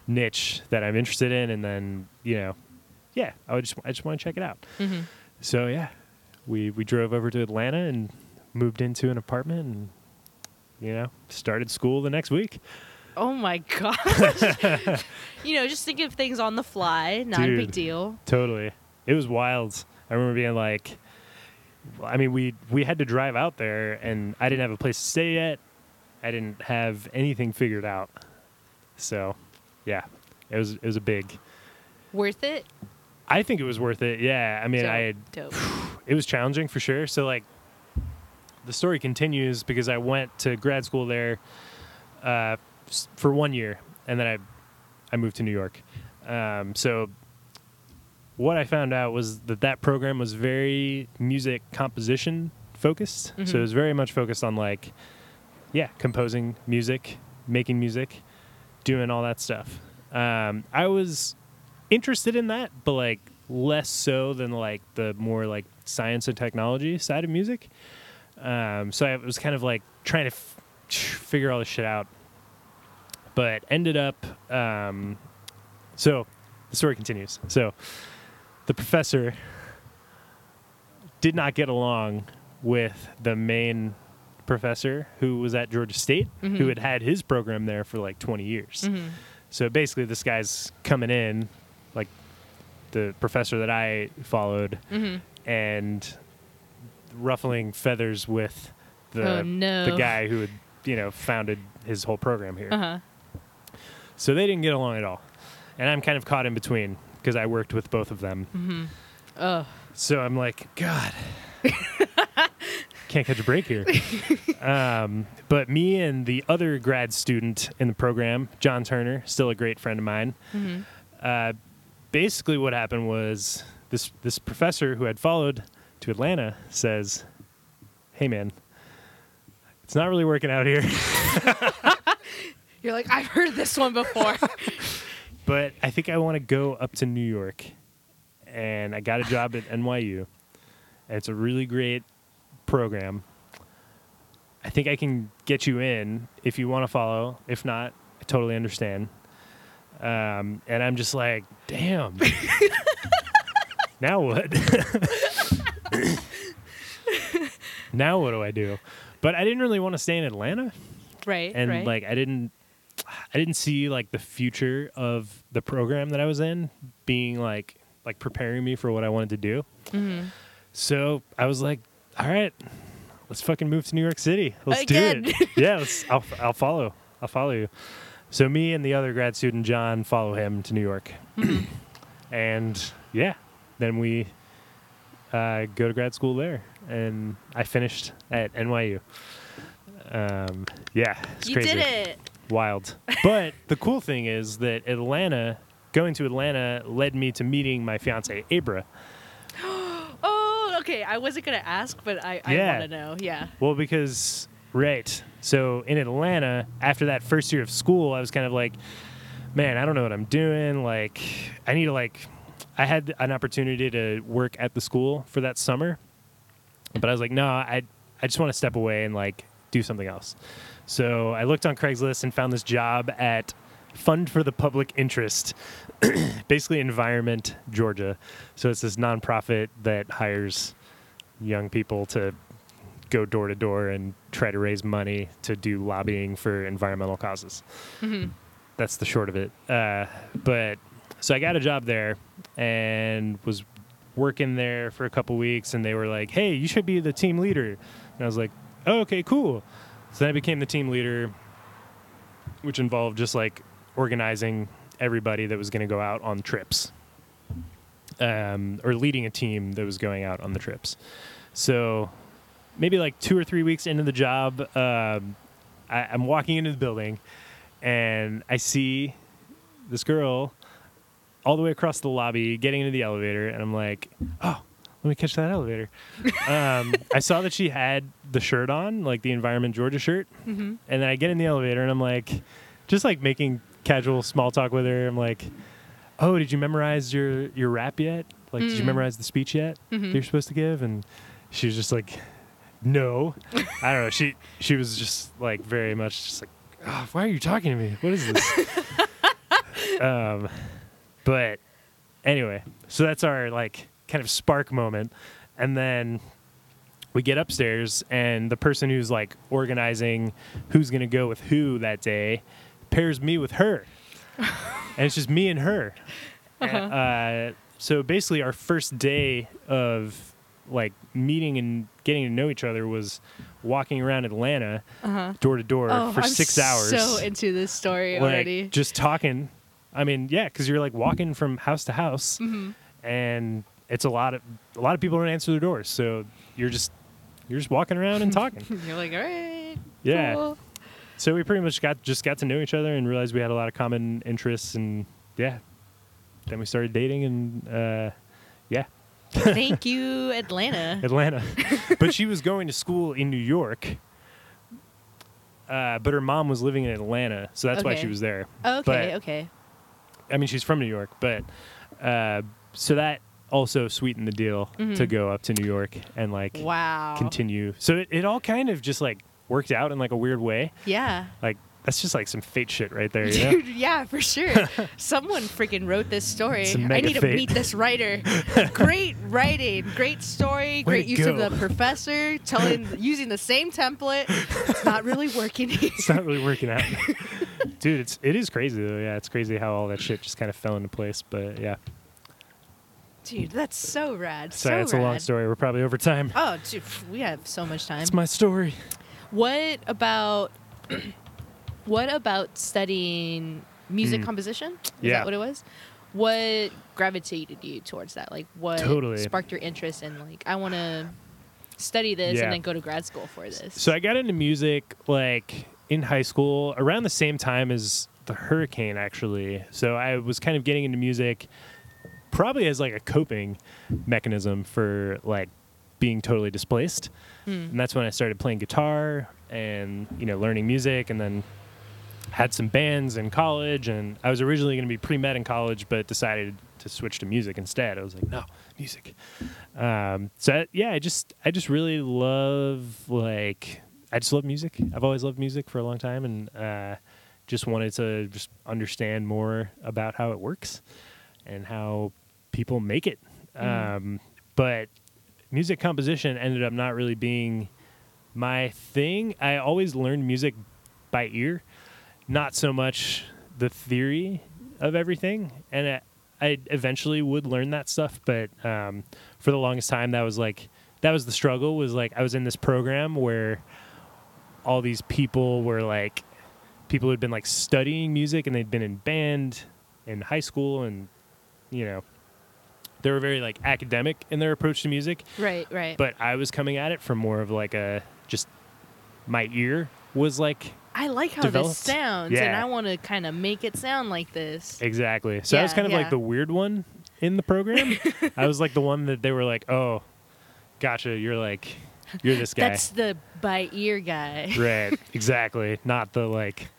S2: niche that I'm interested in, and then you know, yeah, I would just I just want to check it out."
S1: Mm-hmm.
S2: So yeah, we we drove over to Atlanta and moved into an apartment and you know, started school the next week.
S1: Oh my gosh. you know, just think of things on the fly, not a big deal.
S2: Totally. It was wild. I remember being like, I mean, we we had to drive out there, and I didn't have a place to stay yet. I didn't have anything figured out. So, yeah, it was it was a big.
S1: Worth it?
S2: I think it was worth it. Yeah, I mean, I had
S1: Dope.
S2: it was challenging for sure. So like, the story continues because I went to grad school there uh, for one year, and then I I moved to New York. Um, so what I found out was that that program was very music composition focused. So
S1: Mhm.
S2: it was very much focused on like, yeah, composing music, making music, doing all that stuff. Um, I was interested in that, but like less so than like the more like science and technology side of music. Um, so I was kind of like trying to f- figure all this shit out, but ended up. Um, so the story continues. So the professor did not get along with the main professor who was at Georgia State, who
S1: Mhm.
S2: had had his program there for like 20 years.
S1: Mhm.
S2: So basically, this guy's coming in, like the professor that I followed,
S1: Mhm.
S2: and ruffling feathers with the
S1: Oh, no.
S2: the guy who had you know founded his whole program here.
S1: Uh huh.
S2: So they didn't get along at all, and I'm kind of caught in between because I worked with both of them.
S1: Mhm. Oh.
S2: So I'm like, God, can't catch a break here. um, but me and the other grad student in the program, John Turner, still a great friend of mine.
S1: Mhm.
S2: Uh, basically, what happened was this this professor who had followed to Atlanta says, "Hey, man, it's not really working out here,
S1: You're like, I've heard this one before.
S2: but I think I want to go up to New York." And I got a job at NYU. And it's a really great program. I think I can get you in if you want to follow. If not, I totally understand. Um, and I'm just like, damn. now what? Now what do I do? But I didn't really want to stay in Atlanta,
S1: right.
S2: and
S1: right.
S2: like I didn't, I didn't see like the future of the program that I was in being like like preparing me for what I wanted to do.
S1: Mhm.
S2: So I was like, all right, let's fucking move to New York City. Let's
S1: Again.
S2: do it. yeah, let's, I'll, I'll follow. I'll follow you. So me and the other grad student, John, follow him to New York. and yeah, then we uh, go to grad school there. And I finished at NYU. Um, yeah, it's
S1: you
S2: crazy
S1: did it.
S2: wild. But the cool thing is that Atlanta, going to Atlanta, led me to meeting my fiance Abra.
S1: Oh, okay. I wasn't gonna ask, but I, I
S2: Yeah.
S1: want to know. Yeah.
S2: Well, because right. So in Atlanta, after that first year of school, I was kind of like, man, I don't know what I'm doing. Like, I need to like. I had an opportunity to work at the school for that summer, but I was like, no, I I just want to step away and like do something else. So I looked on Craigslist and found this job at Fund for the Public Interest, basically Environment Georgia. So it's this nonprofit that hires young people to go door to door and try to raise money to do lobbying for environmental causes.
S1: hmm
S2: That's the short of it. Uh, but so I got a job there and was working there for a couple weeks, and they were like, "Hey, you should be the team leader." And I was like, oh, "Okay, cool." So then I became the team leader, which involved just like organizing everybody that was going to go out on trips, um, or leading a team that was going out on the trips. So maybe like two or three weeks into the job, um, I, I'm walking into the building and I see this girl all the way across the lobby getting into the elevator, and I'm like, oh, let me catch that elevator. um, I saw that she had the shirt on, like the Environment Georgia shirt,
S1: hmm
S2: and then I get in the elevator and I'm like, just like making casual small talk with her. I'm like, oh, did you memorize your your rap yet? Like, did you
S1: Mm.
S2: memorize the speech yet that
S1: Mhm.
S2: you're supposed to give? And she was just like, no. I don't know. She she was just like very much just like, oh, why are you talking to me? What is this? um, but anyway, so that's our like kind of spark moment, and then we get upstairs, and the person who's like organizing who's going to go with who that day pairs me with her. and it's just me and her.
S1: Uh-huh.
S2: Uh, so basically, our first day of like meeting and getting to know each other was walking around Atlanta
S1: Uh-huh.
S2: door to door
S1: Oh,
S2: for
S1: I'm
S2: six hours.
S1: So into this story
S2: like,
S1: already.
S2: just talking. I mean, yeah, because you're like walking from house to house,
S1: Mhm.
S2: and it's a lot of a lot of people don't answer their doors, so you're just you're just walking around and talking.
S1: You're like, all right.
S2: Yeah.
S1: cool."
S2: so we pretty much got just got to know each other and realized we had a lot of common interests, and yeah, then we started dating, and uh, yeah,
S1: Thank you, Atlanta.
S2: Atlanta. but she was going to school in New York. Uh, but her mom was living in Atlanta, so that's why she was there.
S1: okay,
S2: but-
S1: okay.
S2: I mean, she's from New York, but uh, so that also sweetened the deal to
S1: Mhm.
S2: go up to New York and like
S1: Wow.
S2: continue. So it, it all kind of just like worked out in like a weird way.
S1: Yeah.
S2: Like that's just like some fate shit right there, you know?
S1: Dude, yeah, for sure. Someone freaking wrote this story. I need to meet this writer. great writing, great story,
S2: Way
S1: great
S2: to
S1: use of the professor, telling using the same template. It's not really working here.
S2: it's not really working out, dude. It's it is crazy though. Yeah, it's crazy how all that shit just kind of fell into place. But yeah,
S1: Dude, that's so rad.
S2: sorry,
S1: so
S2: it's a long story. We're probably over time.
S1: Oh, dude, we have so much time.
S2: It's my story.
S1: What about what about studying music
S2: Mm.
S1: composition? Is
S2: Yeah.
S1: that what it was? What gravitated you towards that? Like what
S2: Totally.
S1: sparked your interest in like I want to study this
S2: Yeah.
S1: and then go to grad school for this?
S2: So I got into music like in high school around the same time as the hurricane actually. So I was kind of getting into music probably as like a coping mechanism for like being totally displaced.
S1: Hmm.
S2: And that's when I started playing guitar and you know learning music and then had some bands in college and I was originally going to be pre-med in college but decided to switch to music instead. I was like, no, music. Um, so I- yeah, I just I just really love like I just love music. I've always loved music for a long time and uh, just wanted to just understand more about how it works and how people make it.
S1: Mhm.
S2: Um, but music composition ended up not really being my thing. I always learned music by ear, not so much the theory of everything. And I, I eventually would learn that stuff, but um, for the longest time, that was like that was the struggle. Was like I was in this program where all these people were like people who had been like studying music and they'd been in band in high school and you know they were very like academic in their approach to music
S1: Right, right.
S2: but I was coming at it from more of like a just my ear was like
S1: I like how
S2: developed.
S1: this sounds and I want to kind of make it sound like this.
S2: exactly. So I was kind of
S1: yeah.
S2: like the weird one in the program. I was like the one that they were like, "Oh, gotcha, you're like you're this guy."
S1: That's the by ear guy.
S2: right. Exactly. Not the like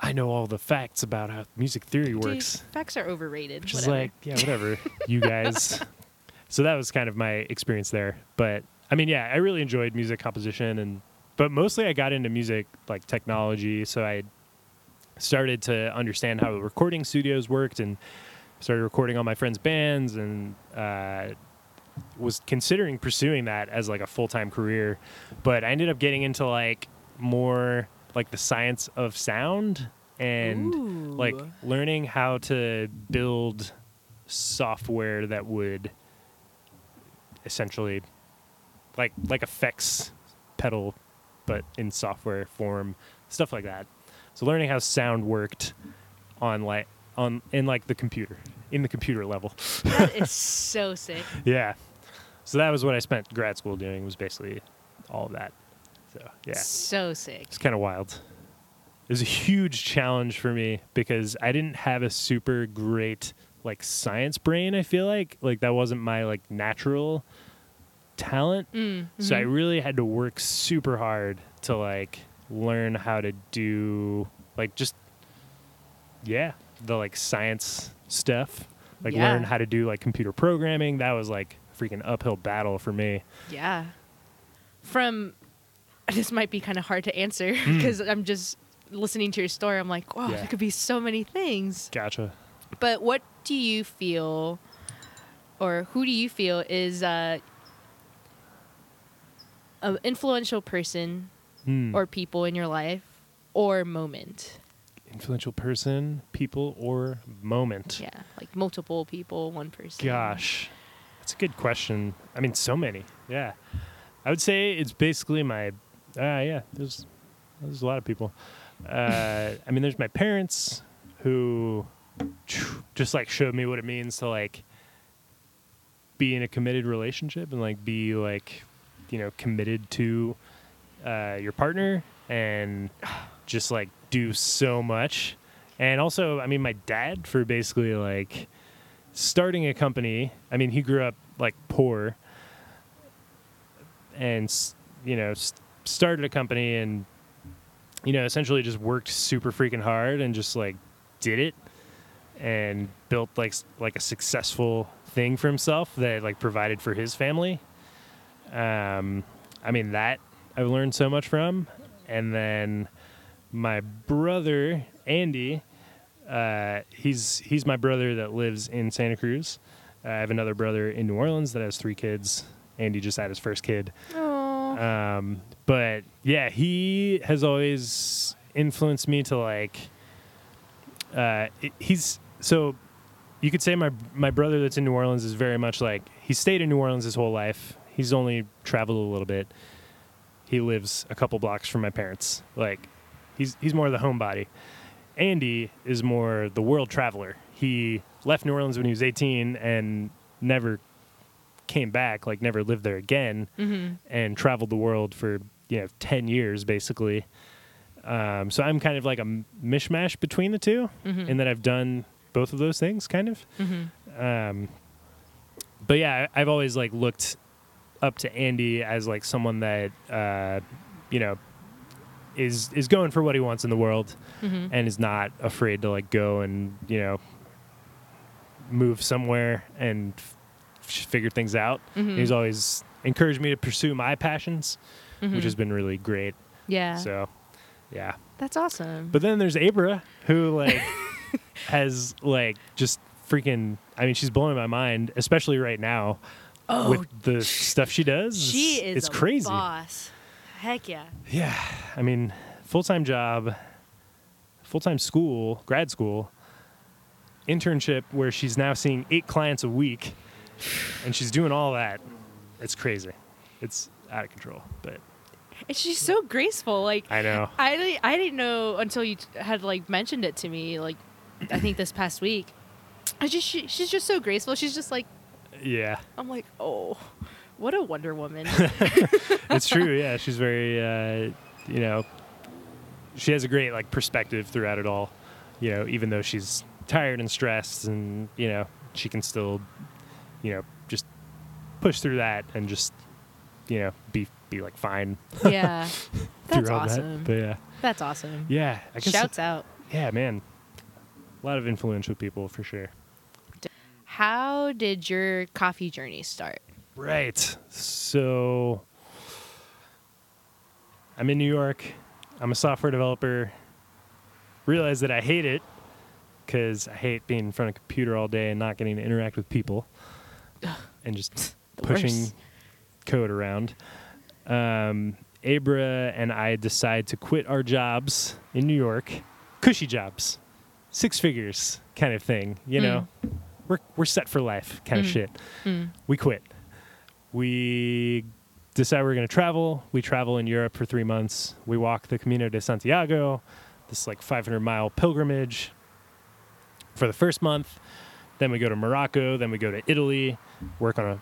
S2: I know all the facts about how music theory
S1: Dude,
S2: works.
S1: facts are overrated.
S2: Which is like, yeah, whatever, you guys. So that was kind of my experience there. But I mean, yeah, I really enjoyed music composition and but mostly I got into music like technology, so I started to understand how the recording studios worked and started recording all my friends' bands and uh, was considering pursuing that as like a full-time career but i ended up getting into like more like the science of sound and like learning how to build software that would essentially like like effects pedal but in software form stuff like that. So learning how sound worked on like on in like the computer in the computer level
S1: that is so sick.
S2: yeah so that was what i spent grad school doing was basically all of that so yeah
S1: So sick.
S2: it's kind of wild. It was a huge challenge for me because I didn't have a super great like science brain. I feel like like that wasn't my like natural talent.
S1: Mm,
S2: So I
S1: mhm.
S2: really had to work super hard to like learn how to do like just yeah the like science stuff. Like
S1: Yeah.
S2: learn how to do like computer programming. That was like a freaking uphill battle for me.
S1: Yeah. From this might be kind of hard to answer
S2: Mm.
S1: because I'm just listening to your story. I'm like, wow,
S2: Yeah.
S1: there could be so many things.
S2: Gotcha.
S1: But what do you feel, or who do you feel is uh, an influential person
S2: Hmm.
S1: or people in your life or moment.
S2: Influential person, people, or moment.
S1: Yeah, like multiple people, one person.
S2: Gosh, that's a good question. I mean, so many. Yeah, I would say it's basically my. Uh, yeah, there's there's a lot of people. Uh, I mean, there's my parents who just like showed me what it means to like be in a committed relationship and like be like you know committed to uh, your partner and just like do so much. And also i mean my dad for basically like starting a company i mean he grew up like poor. And you know started a company and you know essentially just worked super freaking hard and just like did it and built like like a successful thing for himself that like provided for his family. Um i mean that i've learned so much from. And then my brother Andy, uh, he's he's my brother that lives in Santa Cruz. Uh, I have another brother in New Orleans that has three kids. Andy just had his first kid.
S1: Oh.
S2: Um, but yeah, he has always influenced me to like. Uh, it- he's so you could say my my brother that's in New Orleans is very much like he stayed in New Orleans his whole life. He's only traveled a little bit. He lives a couple blocks from my parents. Like he's he's more the homebody. Andy is more the world traveler. He left New Orleans when he was 18 and never came back, like never lived there again
S1: hmm
S2: and traveled the world for you know 10 years basically. Um, so i'm kind of like a mishmash between the 2
S1: hmm
S2: in that i've done both of those things kind of.
S1: Hmm
S2: um, but yeah i've always like looked up to andy as like someone that uh, you know is is going for what he wants in the world
S1: hmm
S2: and is not afraid to like go and you know move somewhere and f- figure things out
S1: hmm
S2: He's always encouraged me to pursue my passions, which has been really great.
S1: Mm-hmm. yeah,
S2: So, yeah.
S1: that's awesome.
S2: But then there's Abra, who like has like just freaking. I mean, she's blowing my mind, especially right now
S1: oh,
S2: with the stuff she does.
S1: she is
S2: It's
S1: a
S2: crazy.
S1: boss. Heck yeah.
S2: Yeah. I mean, full time job, full time school, grad school, internship where she's now seeing eight clients a week, and she's doing all that. It's crazy. It's out of control, but
S1: And she's so graceful. Like
S2: I know.
S1: I didn't, I didn't know until you had like mentioned it to me. Like I think this past week. I just she, she's just so graceful. She's just like
S2: Yeah,
S1: I'm like oh, what a Wonder Woman.
S2: it's true. Yeah, she's very, uh, you know, she has a great like perspective throughout it all. You know, even though she's tired and stressed, and you know, she can still, you know, just push through that and just, you know, be be like fine
S1: yeah, that's awesome.
S2: that. But yeah,
S1: That's awesome.
S2: yeah, I guess.
S1: Shouts out.
S2: Yeah, man, a lot of influential people for sure.
S1: How did your coffee journey start?
S2: Right. So I'm in New York. I'm a software developer. Realize that I hate it because I hate being in front of a computer all day and not getting to interact with people and just pushing
S1: worst.
S2: code around. Um, Abra and I decide to quit our jobs in New York, cushy jobs, six figures kind of thing. You know, we're we're set for life kind of
S1: Mm.
S2: shit
S1: Mm.
S2: we quit. We decide we're going to travel. We travel in Europe for three months. We walk the Camino de Santiago, this like 500 mile pilgrimage for the first month. Then we go to Morocco. Then we go to Italy, work on a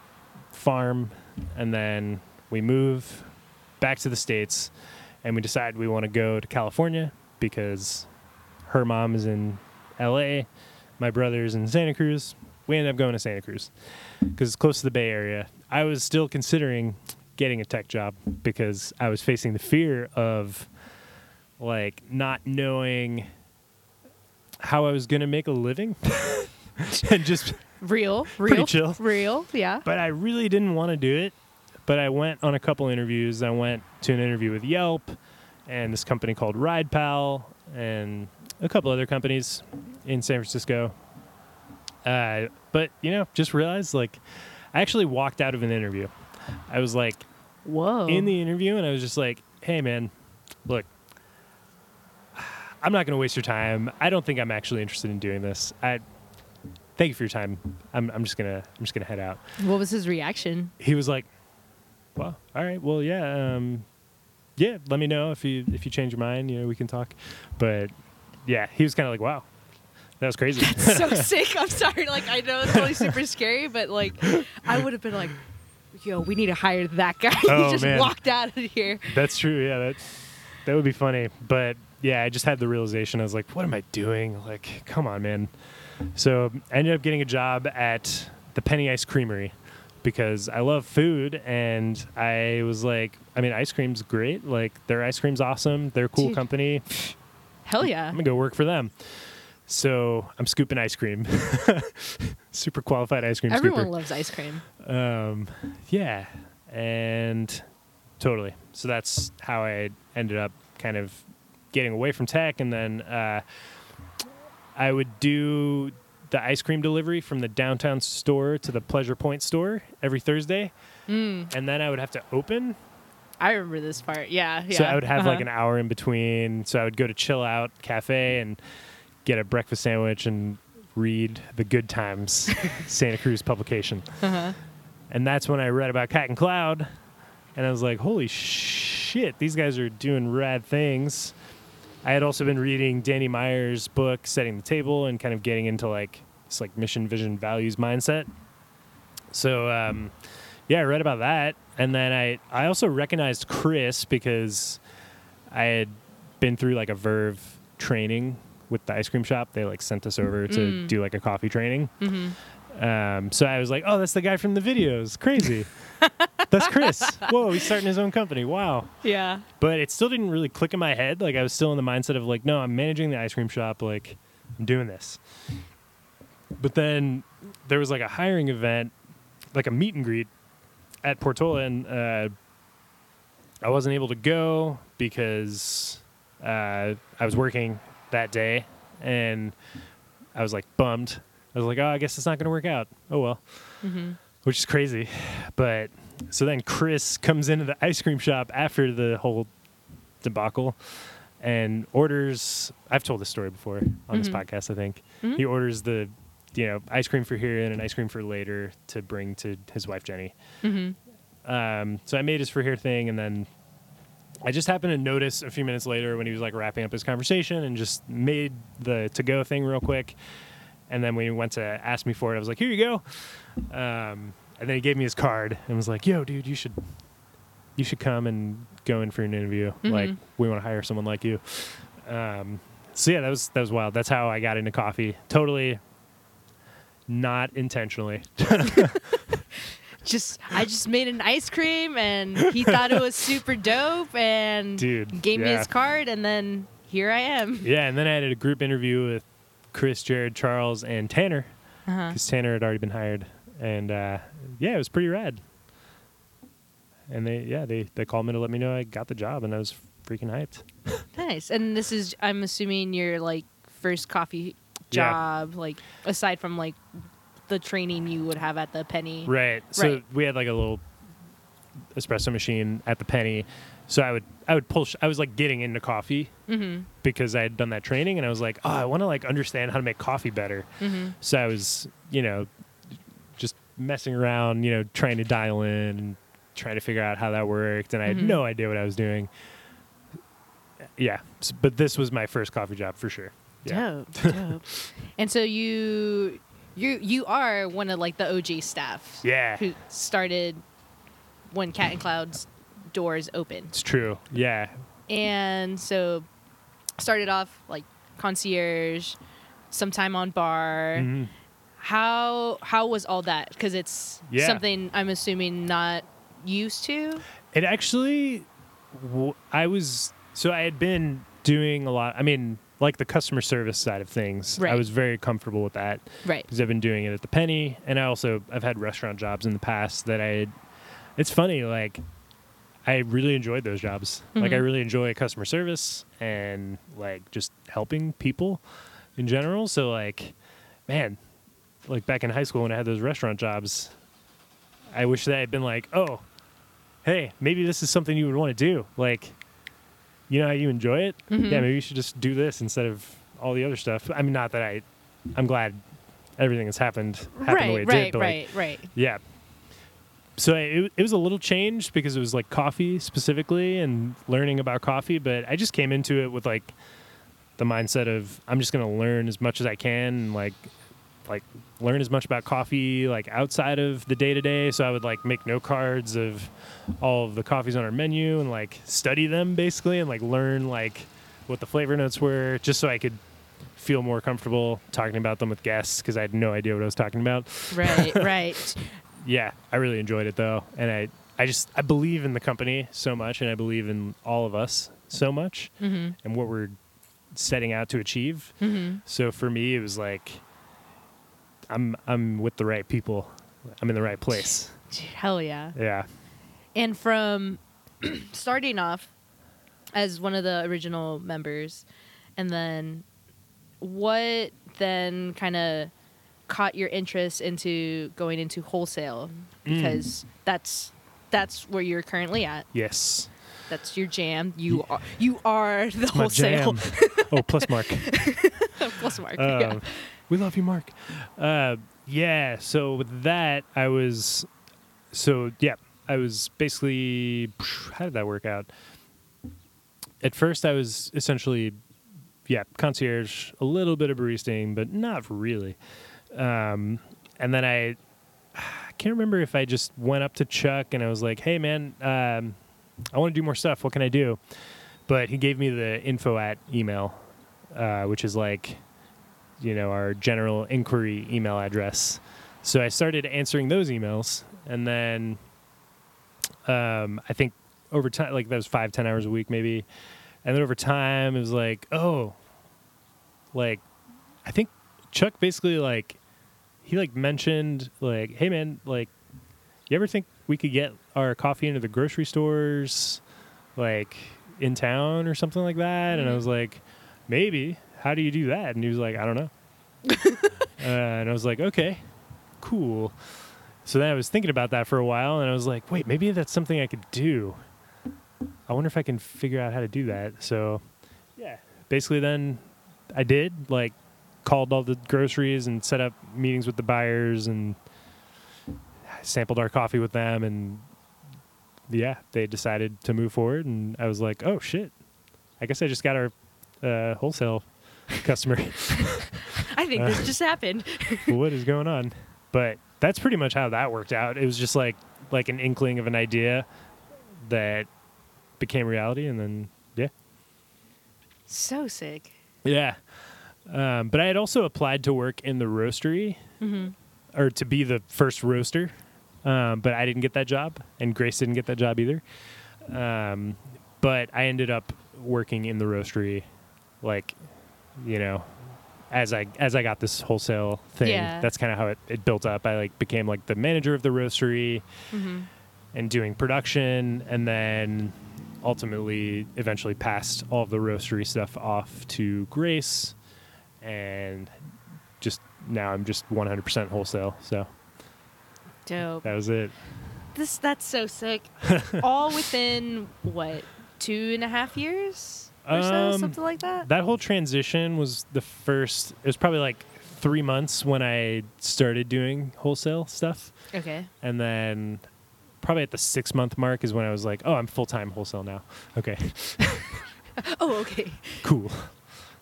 S2: farm, and then we move back to the States. And we decide we want to go to California because her mom is in LA, my brother's in Santa Cruz. We end up going to Santa Cruz because it's close to the Bay Area. I was still considering getting a tech job because I was facing the fear of like not knowing how I was going to make a living and just
S1: Real, real,
S2: chill.
S1: real. Yeah.
S2: but I really didn't want to do it. But I went on a couple interviews. I went to an interview with Yelp and this company called RidePal and a couple other companies in San Francisco. Uh, but you know, just realized like I actually walked out of an interview. I was like,
S1: Whoa.
S2: in the interview, and I was just like, "Hey, man, look, I'm not going to waste your time. I don't think I'm actually interested in doing this. I thank you for your time. I'm, I'm just gonna I'm just gonna head out."
S1: what was his reaction?
S2: He was like, "Well, all right, well, yeah, um, yeah. Let me know if you if you change your mind. You know, we can talk." But yeah, he was kind of like, "Wow, that was crazy."
S1: That's so sick. I'm sorry. Like I know it's probably super scary, but like I would have been like, "Yo, we need to hire that guy."
S2: Oh,
S1: he just
S2: man.
S1: walked out of here.
S2: That's true. Yeah, that that would be funny. But yeah, I just had the realization. I was like, "What am I doing? Like, come on, man." So I ended up getting a job at the Penny Ice Creamery because I love food, and I was like, I mean, ice cream's great. Like, their ice cream's awesome. They're a cool
S1: Dude.
S2: company.
S1: Hell yeah.
S2: I'm gonna go work for them. So I'm scooping ice cream. Super qualified ice cream
S1: Everyone
S2: scooper.
S1: loves ice cream.
S2: Um, yeah, and totally. So that's how I ended up kind of getting away from tech, and then uh, I would do the ice cream delivery from the downtown store to the Pleasure Point store every Thursday,
S1: Mm,
S2: and then I would have to open.
S1: I remember this part. Yeah, yeah.
S2: So I would have like
S1: Uh-huh.
S2: an hour in between. So I would go to Chill Out Cafe and get a breakfast sandwich and read the Good Times Santa Cruz publication.
S1: Uh-huh.
S2: And that's when I read about Cat and Cloud, and I was like, "Holy shit! These guys are doing rad things." I had also been reading Danny Meyer's book, Setting the Table, and kind of getting into like this like mission, vision, values mindset. So um, yeah, I read about that, and then I I also recognized Chris because I had been through like a Verve training with the ice cream shop. They like sent us over to
S1: Mm.
S2: do like a coffee training.
S1: hmm
S2: Um, so I was like, oh, that's the guy from the videos. Crazy. that's Chris. Whoa, he's starting his own company. Wow.
S1: Yeah.
S2: But it still didn't really click in my head. Like I was still in the mindset of like, no, I'm managing the ice cream shop. Like I'm doing this. But then there was like a hiring event, like a meet and greet at Portola, and uh, I wasn't able to go because uh, I was working that day, and I was like bummed. I was like, oh, I guess it's not going to work out. Oh well,
S1: hmm
S2: which is crazy. But so then Chris comes into the ice cream shop after the whole debacle and orders. I've told this story before on this
S1: Mhm.
S2: podcast. I think
S1: Mhm.
S2: he orders the you know ice cream for here and an ice cream for later to bring to his wife Jenny.
S1: hmm
S2: Um, so I made his for here thing, and then I just happened to notice a few minutes later when he was like wrapping up his conversation and just made the to go thing real quick. And then when he went to ask me for it, I was like, "Here you go." Um, and then he gave me his card and was like, "Yo, dude, you should you should come and go in for an interview. Like,
S1: Mhm.
S2: we want to hire someone like you." Um, so yeah, that was that was wild. That's how I got into coffee. Totally not intentionally.
S1: Just I just made an ice cream and he thought it was super dope and
S2: Dude,
S1: gave me his card and then here I am.
S2: Yeah, and then I had a group interview with Chris, Jared, Charles, and Tanner
S1: Uh-huh.
S2: because Tanner had already been hired, and uh, yeah, it was pretty rad. And they, yeah, they they called me to let me know I got the job, and I was freaking hyped.
S1: Nice. And this is I'm assuming your like first coffee
S2: Yeah.
S1: job, like aside from like the training you would have at the penny.
S2: Right. So
S1: Right.
S2: we had like a little espresso machine at the Penny, so I would I would pull. Sh- I was like getting into coffee
S1: Mm-hmm.
S2: because I had done that training, and I was like, oh, I want to like understand how to make coffee better.
S1: Mm-hmm.
S2: So I was, you know, just messing around, you know, trying to dial in and trying to figure out how that worked, and I had
S1: Mhm.
S2: no idea what I was doing. Yeah, but this was my first coffee job for sure. Yeah.
S1: Dope, dope. and so you you you are one of like the OG staff
S2: Yeah,
S1: who started when Cat and Cloud's doors opened.
S2: it's true. Yeah,
S1: And so started off like concierge, sometime on bar.
S2: Mhm.
S1: How how was all that? Because it's
S2: Yeah.
S1: something I'm assuming not used to.
S2: it actually. w- I was so I had been doing a lot. I mean, like the customer service side of things. I was very comfortable with that.
S1: Right.
S2: because I've been doing it at the Penny, and I also I've had restaurant jobs in the past that I. It's funny, like I really enjoyed those jobs. Like I
S1: Mhm.
S2: really enjoy customer service and like just helping people in general. So like, man, like back in high school when I had those restaurant jobs, I wish that I had been like, oh, hey, maybe this is something you would want to do. Like, you know how you enjoy it?
S1: Mhm.
S2: Yeah, maybe you should just do this instead of all the other stuff. I mean, not that I, I'm glad everything has happened, happened the way it
S1: right,
S2: did, but like,
S1: right, right.
S2: yeah. So it, it was a little changed because it was like coffee specifically and learning about coffee, but I just came into it with like the mindset of I'm just going to learn as much as I can and like like learn as much about coffee like outside of the day to day. So I would like make note cards of all of the coffees on our menu and like study them basically and like learn like what the flavor notes were just so I could feel more comfortable talking about them with guests because I had no idea what I was talking about
S1: Right, right.
S2: yeah, I really enjoyed it though, and I I just I believe in the company so much, and I believe in all of us so much,
S1: hmm
S2: and what we're setting out to achieve.
S1: hmm
S2: So for me, it was like I'm I'm with the right people, I'm in the right place.
S1: Hell yeah.
S2: Yeah.
S1: And from starting off as one of the original members, and then what then kind of caught your interest into going into wholesale
S2: Mm.
S1: because that's that's where you're currently at.
S2: Yes.
S1: That's your jam. You are you are the
S2: My
S1: wholesale
S2: oh, plus Mark.
S1: plus mark.
S2: Um,
S1: yeah.
S2: We love you, Mark. Uh, yeah. So with that, I was. So yeah, I was basically. How did that work out? At first, I was essentially, yeah, concierge, a little bit of baristaing, but not really. Um, and then I, I can't remember if I just went up to Chuck and I was like, "Hey, man, um, I want to do more stuff. What can I do?" But he gave me the info at email, uh, which is like you know, our general inquiry email address. So I started answering those emails, and then um, I think over time, like that was five, ten hours a week, maybe. And then over time, it was like, oh, like I think Chuck basically like he like mentioned like, hey man, like you ever think we could get our coffee into the grocery stores, like in town or something like that? And I
S1: Mhm.
S2: was like, maybe. How do you do that? And he was like, I don't know. uh, and I was like, okay, cool. So then I was thinking about that for a while, and I was like, wait, maybe that's something I could do. I wonder if I can figure out how to do that. So, yeah, basically, then I did like called all the groceries and set up meetings with the buyers and sampled our coffee with them, and yeah, they decided to move forward, and I was like, oh shit, I guess I just got our uh, wholesale customer.
S1: I think
S2: uh,
S1: this just happened.
S2: what is going on? But that's pretty much how that worked out. It was just like like an inkling of an idea that became reality, and then yeah,
S1: So sick.
S2: yeah. Um, but I had also applied to work in the roastery,
S1: hmm
S2: or to be the first roaster, um, but I didn't get that job, and Grace didn't get that job either. Um, but I ended up working in the roastery, like you know, as I as I got this wholesale thing.
S1: Yeah.
S2: That's kind of how it, it built up. I like became like the manager of the roastery
S1: hmm
S2: and doing production, and then ultimately, eventually, passed all of the roastery stuff off to Grace, and just now I'm just 100% wholesale. So
S1: Dope.
S2: that was it.
S1: This that's so sick. All within what two and a half years or so,
S2: Um,
S1: something like that.
S2: That whole transition was the first. It was probably like three months when I started doing wholesale stuff,
S1: Okay.
S2: and then probably at the six month mark is when I was like, "Oh, I'm full time wholesale now." Okay,
S1: Oh, okay.
S2: cool.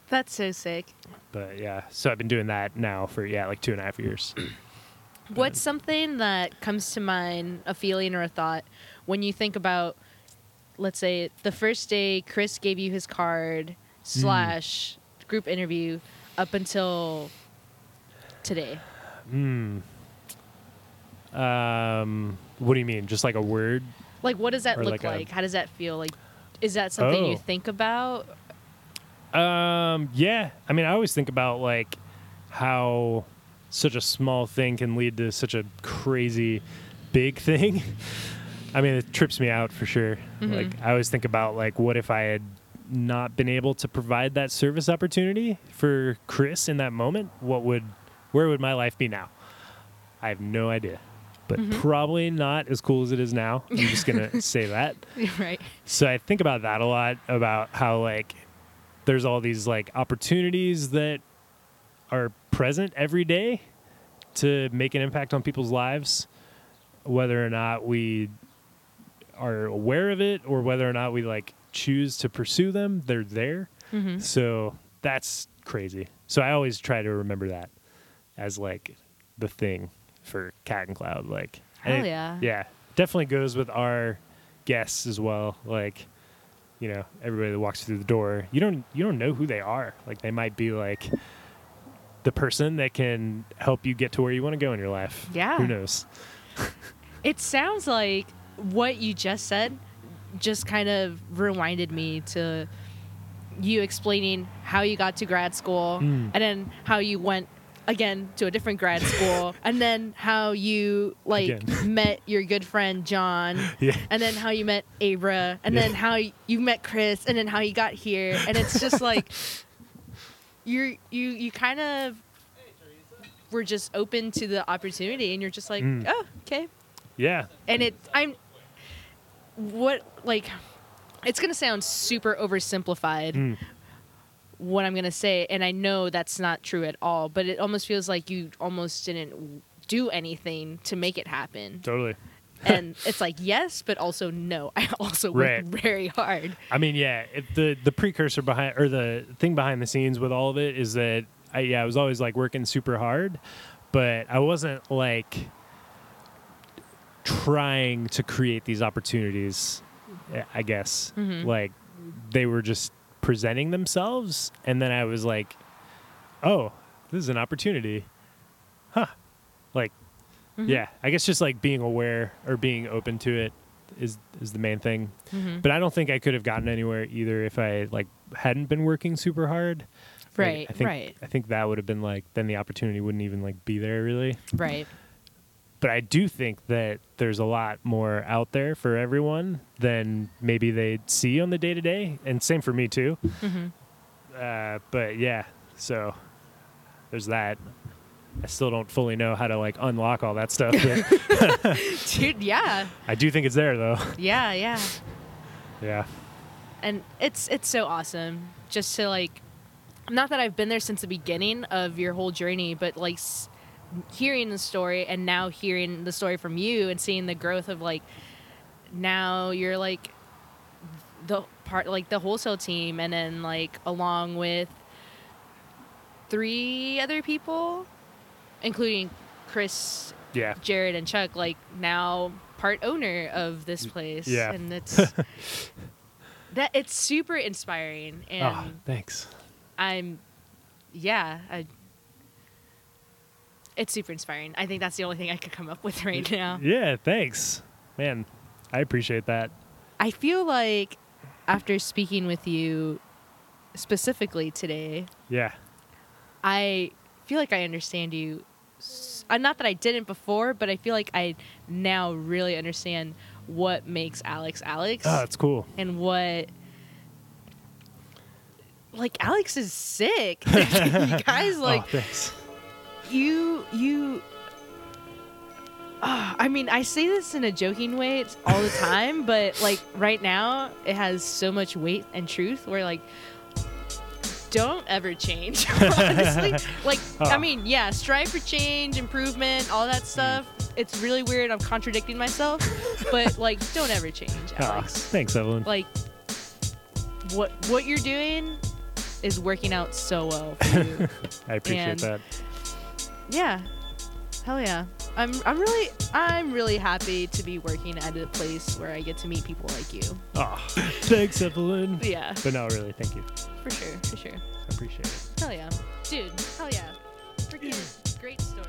S1: That's so sick.
S2: But yeah, so I've been doing that now for yeah, like two and a half years.
S1: What's something that comes to mind, a feeling or a thought, when you think about, let's say, the first day Chris gave you his card slash group interview up until today?
S2: Hmm. Um, what do you mean? Just like a word?
S1: Like, what does that
S2: Or
S1: look
S2: like
S1: like? How does that feel? Like, is that something you
S2: Oh.
S1: think about?
S2: Um, yeah. I mean, I always think about like how such a small thing can lead to such a crazy big thing. I mean, it trips me out for sure.
S1: Mhm.
S2: Like, I always think about like, what if I had not been able to provide that service opportunity for Chris in that moment? What would, where would my life be now? I have no idea. but
S1: Mhm.
S2: probably not as cool as it is now. I'm just gonna say that.
S1: right.
S2: So I think about that a lot about how like there's all these like opportunities that are present every day to make an impact on people's lives, whether or not we are aware of it or whether or not we like choose to pursue them, they're there.
S1: Mm-hmm.
S2: So that's crazy. So I always try to remember that as like the thing for Cat and Cloud. Like,
S1: Hell
S2: it-
S1: yeah.
S2: yeah, definitely goes with our guests as well. Like, you know, everybody that walks through the door, you don't you don't know who they are. Like, they might be like the person that can help you get to where you want to go in your life.
S1: Yeah.
S2: who knows?
S1: It sounds like what you just said just kind of reminded me to you explaining how you got to grad school
S2: Mm.
S1: and then how you went again to a different grad school and then how you like
S2: Again.
S1: met your good friend John
S2: Yeah,
S1: and then how you met Abra and
S2: Yeah.
S1: then how you met Chris and then how you got here and it's just like you're you you kind of were just open to the opportunity and you're just like
S2: Mm.
S1: oh okay
S2: yeah,
S1: and it i'm what like it's gonna sound super oversimplified
S2: Mm.
S1: what i'm gonna say and i know that's not true at all but it almost feels like you almost didn't do anything to make it happen.
S2: Totally.
S1: and it's like yes but also no. I also worked very hard.
S2: I mean, yeah, it, the the precursor behind or the thing behind the scenes with all of it is that I yeah, I was always like working super hard, but I wasn't like trying to create these opportunities, I guess.
S1: Mhm.
S2: Like they were just presenting themselves and then I was like, "Oh, this is an opportunity." Huh. Like
S1: Mhm.
S2: yeah, I guess just like being aware or being open to it is is the main thing.
S1: Mhm.
S2: But I don't think I could have gotten anywhere either if I like hadn't been working super hard. Like,
S1: right
S2: I think,
S1: right
S2: I think that would have been like then the opportunity wouldn't even like be there really.
S1: right
S2: But I do think that there's a lot more out there for everyone than maybe they see on the day to day, and same for me too.
S1: hmm
S2: Uh, but yeah, so there's that. I still don't fully know how to like unlock all that stuff.
S1: Dude yeah
S2: I do think it's there though.
S1: yeah yeah
S2: Yeah.
S1: and it's it's so awesome just to like not that I've been there since the beginning of your whole journey but like s- hearing the story and now hearing the story from you and seeing the growth of like now you're like the part like the wholesale team and then like along with three other people including Chris
S2: Yeah.
S1: Jared and Chuck like now part owner of this place
S2: Yeah.
S1: and it's that it's super inspiring and
S2: oh, thanks.
S1: I'm yeah I it's super inspiring I think that's the only thing I could come up with right now
S2: Yeah, thanks. Man, I appreciate that.
S1: I feel like after speaking with you specifically today
S2: Yeah.
S1: I feel like I understand you. s- uh, Not that I didn't before, but I feel like I now really understand what makes Alex Alex
S2: Oh, that's cool.
S1: and what. Like Alex is sick. you guys, like
S2: oh, thanks.
S1: You, you. Ah, I mean, I say this in a joking way it's all the time, but like right now, it has so much weight and truth. Where like, don't ever change. Honestly, like I
S2: Oh.
S1: mean, yeah, strive for change, improvement, all that stuff. It's really weird. I'm contradicting myself, but like, don't ever change,
S2: Oh, thanks, Evelyn.
S1: Like, what what you're doing is working out so well for you.
S2: I appreciate
S1: and-
S2: that.
S1: Yeah, hell yeah. I'm I'm really I'm really happy to be working at a place where I get to meet people like you.
S2: Oh, thanks, Evelyn.
S1: Yeah,
S2: But no, really, thank you.
S1: for sure, for sure.
S2: I appreciate it.
S1: Hell yeah, dude. Hell yeah. Freaking great story.